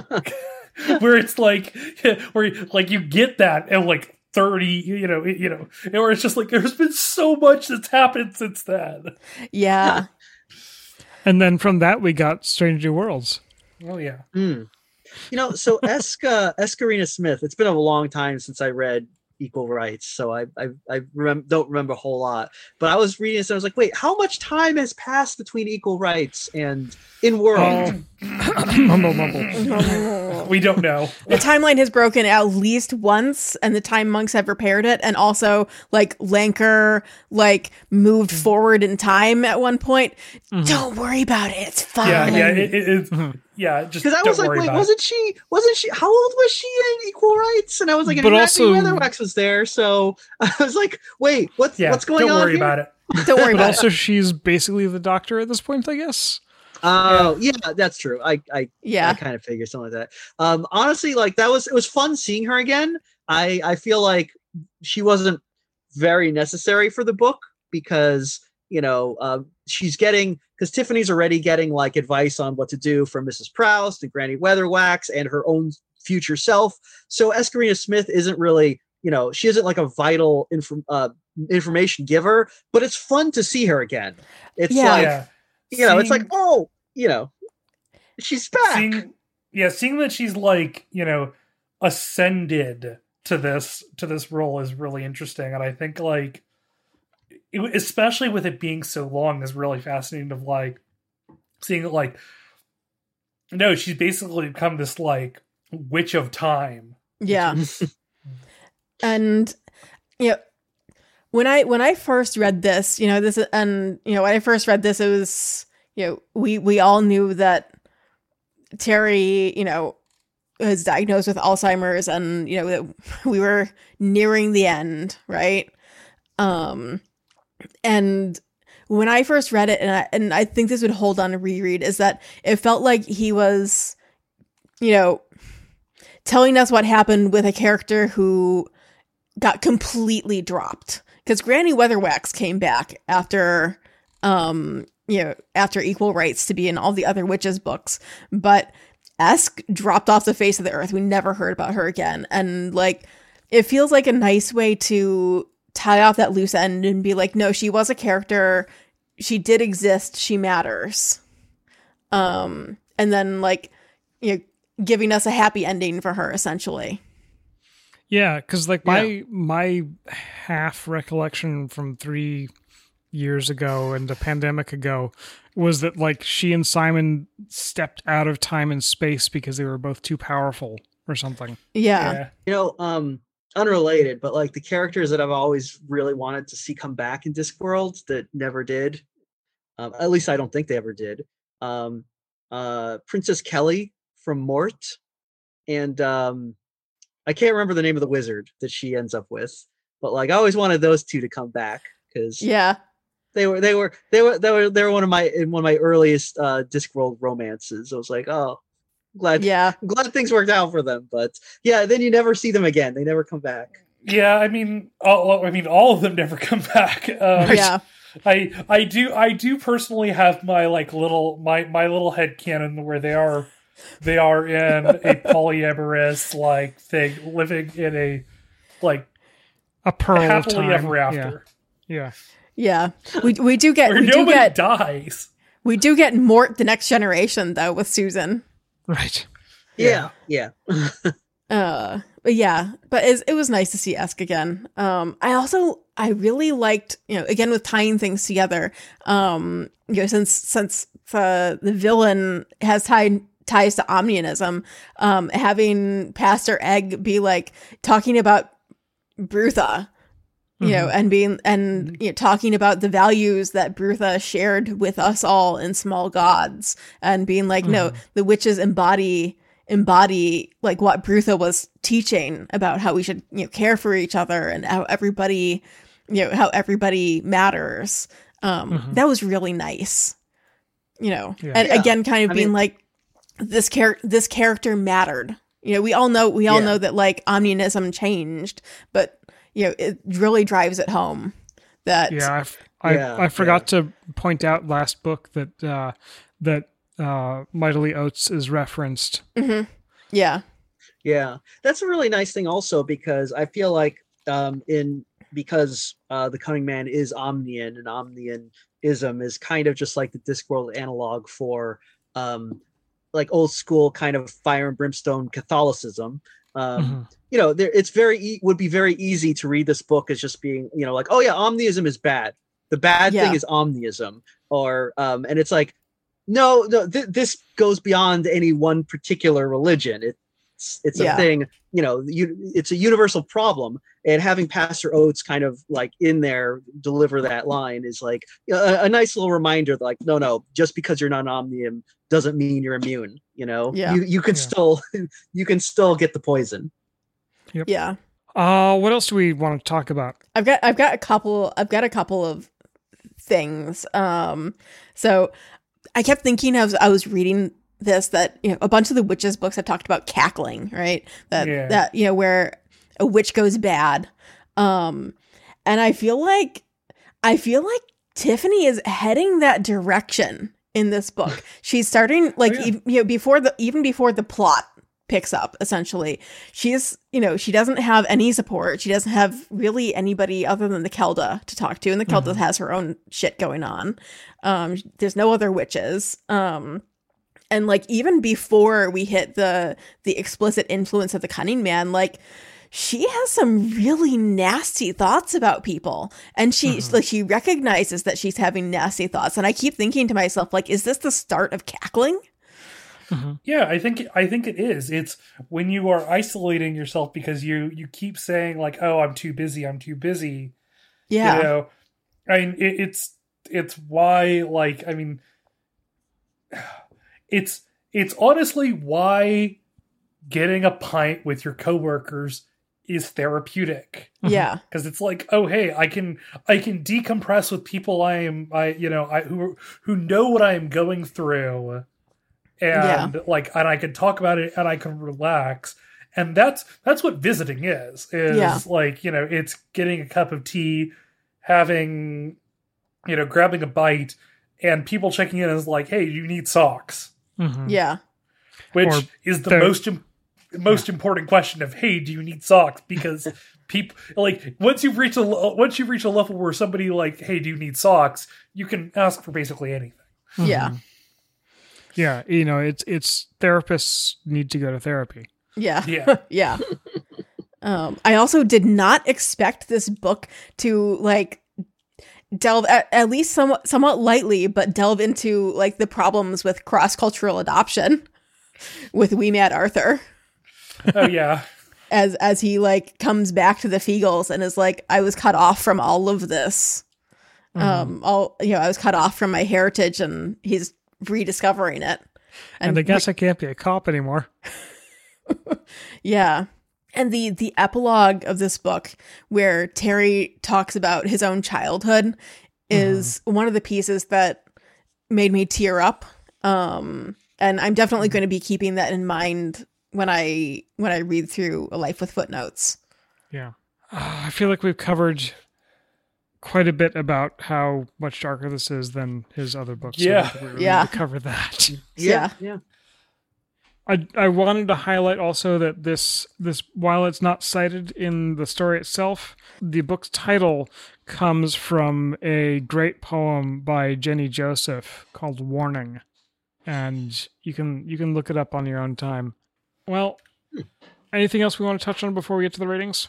where it's like where like you get that and like 30 you know you know where it's just like there's been so much that's happened since then Yeah. And then from that we got Strange New Worlds. oh yeah Mm. You know, so Eska Eskarina Smith. It's been a long time since I read Equal Rites, so I I, I remem- don't remember a whole lot. But I was reading this, and I was like, wait, how much time has passed between Equal Rites and In World? mumble mumble. we don't know The timeline has broken at least once, and the time monks have repaired it. And also, like Lancre, like moved forward in time at one point. Don't worry about it; it's fine. yeah yeah it, it, it's Mhm. Yeah just Because I was like, wait, wasn't she? Wasn't she? How old was she in Equal Rites? And I was like, and But Matthew also- Weatherwax was there, so I was like, wait, what's yeah what's going on? don't worry here? about it Don't worry But about also she's basically the doctor at this point, I guess. Oh, yeah, that's true. I I. Yeah, I kind of figured something like that. Um, honestly, like that was it was fun seeing her again. I I feel like she wasn't very necessary for the book because you know um, she's getting because Tiffany's already getting like advice on what to do from Mrs. Proust and Granny Weatherwax and her own future self. So Eskarina Smith isn't really you know she isn't like a vital inform uh, information giver, but it's fun to see her again. It's Yeah. like yeah you know it's like oh you know she's back. seeing yeah seeing that she's like you know ascended to this to this role is really interesting and i think like it, especially with it being so long is really fascinating of like seeing it like no she's basically become this like witch of time Yeah. and you know when I when I first read this, you know, this and you know, when I first read this it was you know, we we all knew that Terry, you know, was diagnosed with Alzheimer's and you know that we were nearing the end, right? Um and when I first read it and I and I think this would hold on a reread is that it felt like he was you know telling us what happened with a character who got completely dropped. Because Granny Weatherwax came back after um you know after equal rites to be in all the other witches books. But Esk dropped off the face of the earth. We never heard about her again. And like it feels like a nice way to tie off that loose end and be like no she was a character. She did exist. She matters. Um and then like you know giving us a happy ending for her essentially. Yeah, because like my my half recollection from three years ago and a pandemic ago was that like she and Simon stepped out of time and space because they were both too powerful or something. yeah. You know, um, unrelated, but like the characters that I've always really wanted to see come back in Discworld that never did. Um, at least I don't think they ever did. Um, uh, Princess Keli from Mort, and um, I can't remember the name of the wizard that she ends up with, but like I always wanted those two to come back because yeah they were they were they were they were they were one of my in one of my earliest uh Discworld romances. I was like, oh, glad yeah glad things worked out for them. But yeah, then you never see them again. They never come back. yeah i mean all, i mean all of them never come back um, yeah I I do I do personally have my like little my my little head canon where they are they are in a polyamorous like thing living in a like A pearl of happily time. ever after Yeah. yeah we we do get where we do nobody get dies. we do get Mort the next generation though with Susan Right. Yeah, yeah. uh but yeah but it was nice to see Esk again um I also I really liked you know again with tying things together um you know since since the the villain has tied ties to omnianism um having Pastor Egg be like talking about Brutha you know, mm-hmm. and being and mm-hmm. you know, talking about the values that Brutha shared with us all in Small Gods, and being like, no, mm-hmm. the witches embody embody like what Brutha was teaching about how we should you know care for each other and how everybody you know how everybody matters. Um, That was really nice, you know, Yeah. and Yeah. again, kind of I being mean- like this character this character mattered. You know, we all know we all Yeah. know that like omnianism changed, but you know, it really drives it home that Yeah. I, f- I, Yeah, I forgot to point out last book that uh, that uh, Mightily oats is referenced. Mhm. yeah, Yeah, that's a really nice thing also because I feel like um in because uh the Cunning Man is Omnian and Omnianism is kind of just like the Discworld analog for um like old school kind of fire and brimstone Catholicism. Um Mhm. you know, there it's very e- would be very easy to read this book as just being, you know, like, oh yeah, omniism is bad. The bad Yeah. thing is omniism, or um, and it's like, no, no, th- this goes beyond any one particular religion. It's it's a Yeah. thing, you know, you, it's a universal problem. And having Pastor Oates kind of like in there deliver that line is like a, a nice little reminder. Like, no, no, just because you're not omnium doesn't mean you're immune. You know, Yeah. you you can Yeah. still you can still get the poison. yeah. Uh, what else do we want to talk about? I've got I've got a couple I've got a couple of things. Um, so I kept thinking as I was reading this that you know a bunch of the witches books have talked about cackling, right? That Yeah. that you know where a witch goes bad. Um, and I feel like I feel like Tiffany is heading that direction in this book. She's starting like yeah. ev- you know before the even before the plot picks up essentially she's you know she doesn't have any support she doesn't have really anybody other than the kelda to talk to and the kelda has her own shit going on um there's no other witches um and like even before we hit the the explicit influence of the cunning man like she has some really nasty thoughts about people and she Mm-hmm. like she recognizes that she's having nasty thoughts and i keep thinking to myself like is this the start of cackling Yeah, I think I think it is. It's when you are isolating yourself because you you keep saying like, "Oh, I'm too busy. I'm too busy." yeah You know, I mean, it, it's it's why like I mean, it's it's honestly why getting a pint with your coworkers is therapeutic. Yeah. Because it's like oh hey i can i can decompress with people i am i you know i who who know what i am going through. And like and i can talk about it and i can relax. And that's that's what visiting is is Yeah. like you know it's getting a cup of tea having you know grabbing a bite and people checking in is like hey you need socks. Mhm. yeah. Which Or is the the- most im- most important question of hey do you need socks? Because people like once you've reached a once you reach a level where somebody like hey do you need socks? You can ask for basically anything. Yeah Mm-hmm. Yeah, you know, it's it's therapists need to go to therapy. yeah. Yeah. Yeah. Um i also did not expect this book to like delve at, at least somewhat somewhat lightly but delve into like the problems with cross-cultural adoption with Wee Mad Arthur oh yeah as as he like comes back to the Feegles and is like, I was cut off from all of this. Um, all you know, I was cut off from my heritage, and he's rediscovering it. And, I guess I can't be a cop anymore. yeah. And the the epilogue of this book, where Terry talks about his own childhood, is one of the pieces that made me tear up. Um, and I'm definitely going to be keeping that in mind when I when I read through A Life with Footnotes. Yeah. Uh, I feel like we've covered quite a bit about how much darker this is than his other books. Yeah. don't we really Yeah. to cover that. Yeah. yeah. I I wanted to highlight also that this this while it's not cited in the story itself, the book's title comes from a great poem by Jenny Joseph called Warning. And you can you can look it up on your own time. Well, anything else we want to touch on before we get to the ratings?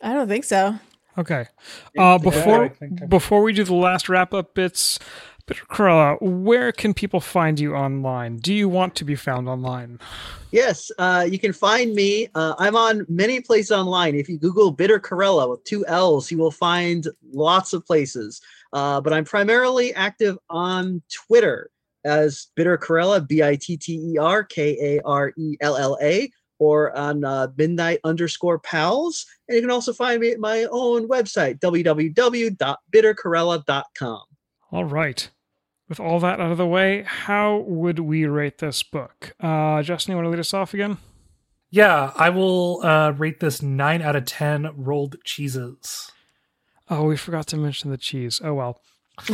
I don't think so. Okay. Uh, before I before we do the last wrap up bits, Bitter Karella, where can people find you online? Do you want to be found online? Yes, uh, you can find me. Uh, I'm on many places online. If you Google Bitter Karella with two L's, you will find lots of places. Uh, but I'm primarily active on Twitter as Bitter Karella, B I T T E R K A R E L L A, or on uh, Midnight underscore Pals. And you can also find me at my own website, www.bitterkarella.com. All right. With all that out of the way, how would we rate this book? Uh, Justen, you want to lead us off again? yeah i will uh rate this 9 out of 10 rolled cheeses Oh, we forgot to mention the cheese. Oh well,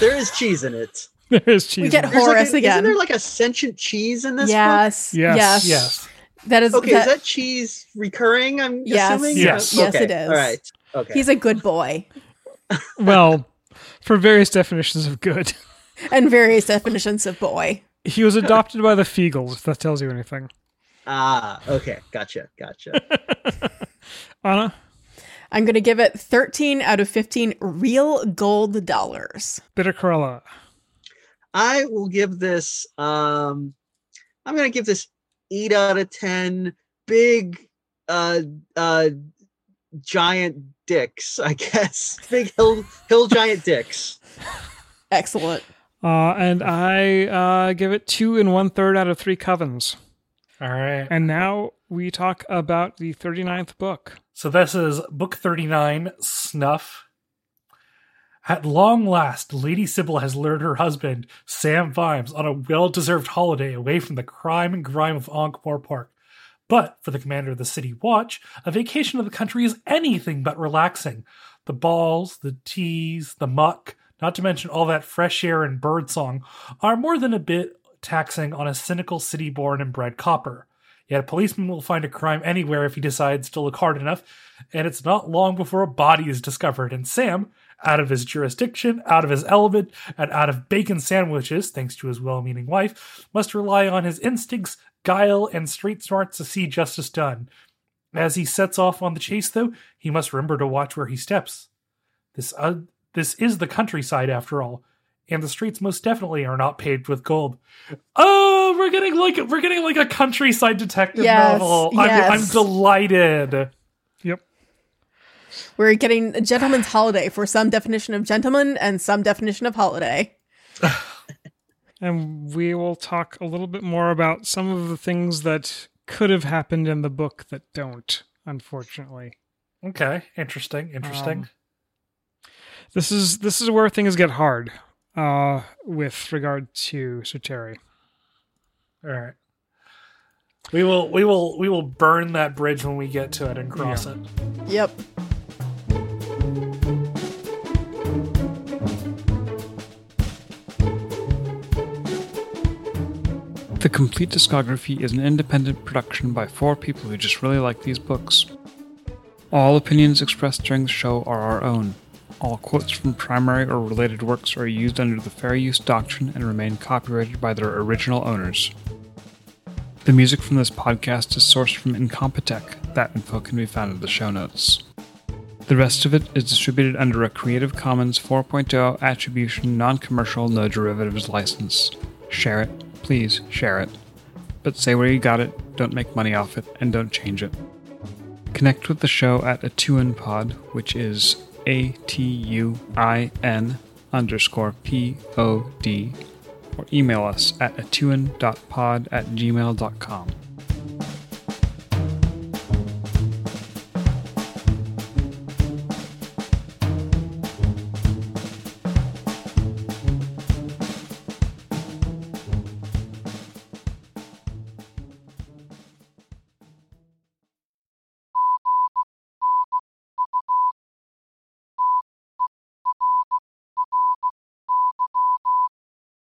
There is cheese in it. There is cheese. We get in it. There's like Horace a- again. Isn't there like a sentient cheese in this book? yes, Yes. yes, yes That is Okay, that- is that cheese recurring? I'm Yes. assuming. Yes. Yes, Okay, it is. All right. Okay. he's a good boy, well, for various definitions of good, and various definitions of boy. he was adopted by the Feegles. If that tells you anything, ah, okay. Gotcha. Gotcha. Anna, I'm going to give it 13 out of 15 real gold dollars. Bitter Karella. I will give this. Um, I'm gonna give this eight out of ten. Big, uh, uh, giant dicks. I guess big hill hill giant dicks. Excellent. Uh, and I uh, give it two and one third out of three covens. all right And now we talk about the 39th book. So this is book 39, Snuff. At long last, Lady Sybil has lured her husband, Sam Vimes, on a well deserved holiday away from the crime and grime of Ankh-Morpork. But for the commander of the city watch, a vacation of the country is anything but relaxing. The balls, the teas, the muck, not to mention all that fresh air and birdsong, are more than a bit taxing on a cynical city born and bred copper. Yet a policeman will find a crime anywhere if he decides to look hard enough, and it's not long before a body is discovered. And Sam, out of his jurisdiction, out of his element, and out of bacon sandwiches, thanks to his well meaning wife, must rely on his instincts guile, and street smarts to see justice done. As he sets off on the chase, though, he must remember to watch where he steps. This uh, this is the countryside, after all, and the streets most definitely are not paved with gold. Oh, we're getting like we're getting like a countryside detective Yes, novel. I'm, I'm delighted. Yep. We're getting a gentleman's holiday for some definition of gentleman and some definition of holiday. And we will talk a little bit more about some of the things that could have happened in the book that don't, unfortunately. Okay, interesting, interesting. Um, This is this is where things get hard uh with regard to Sir Terry. All right. We will we will we will burn that bridge when we get to it and cross Yeah. it. Yep. The Compleat Discography is an independent production by four people who just really like these books. All opinions expressed during the show are our own. All quotes from primary or related works are used under the fair use doctrine and remain copyrighted by their original owners. The music from this podcast is sourced from Incompetech. That info can be found in the show notes. The rest of it is distributed under a Creative Commons 4.0 attribution, non commercial, no derivatives license. Share it, please share it. But say where you got it, don't make money off it, and don't change it. Connect with the show at Atuinpod, which is A T U I N underscore P O D, or email us at atuin.pod at gmail.com.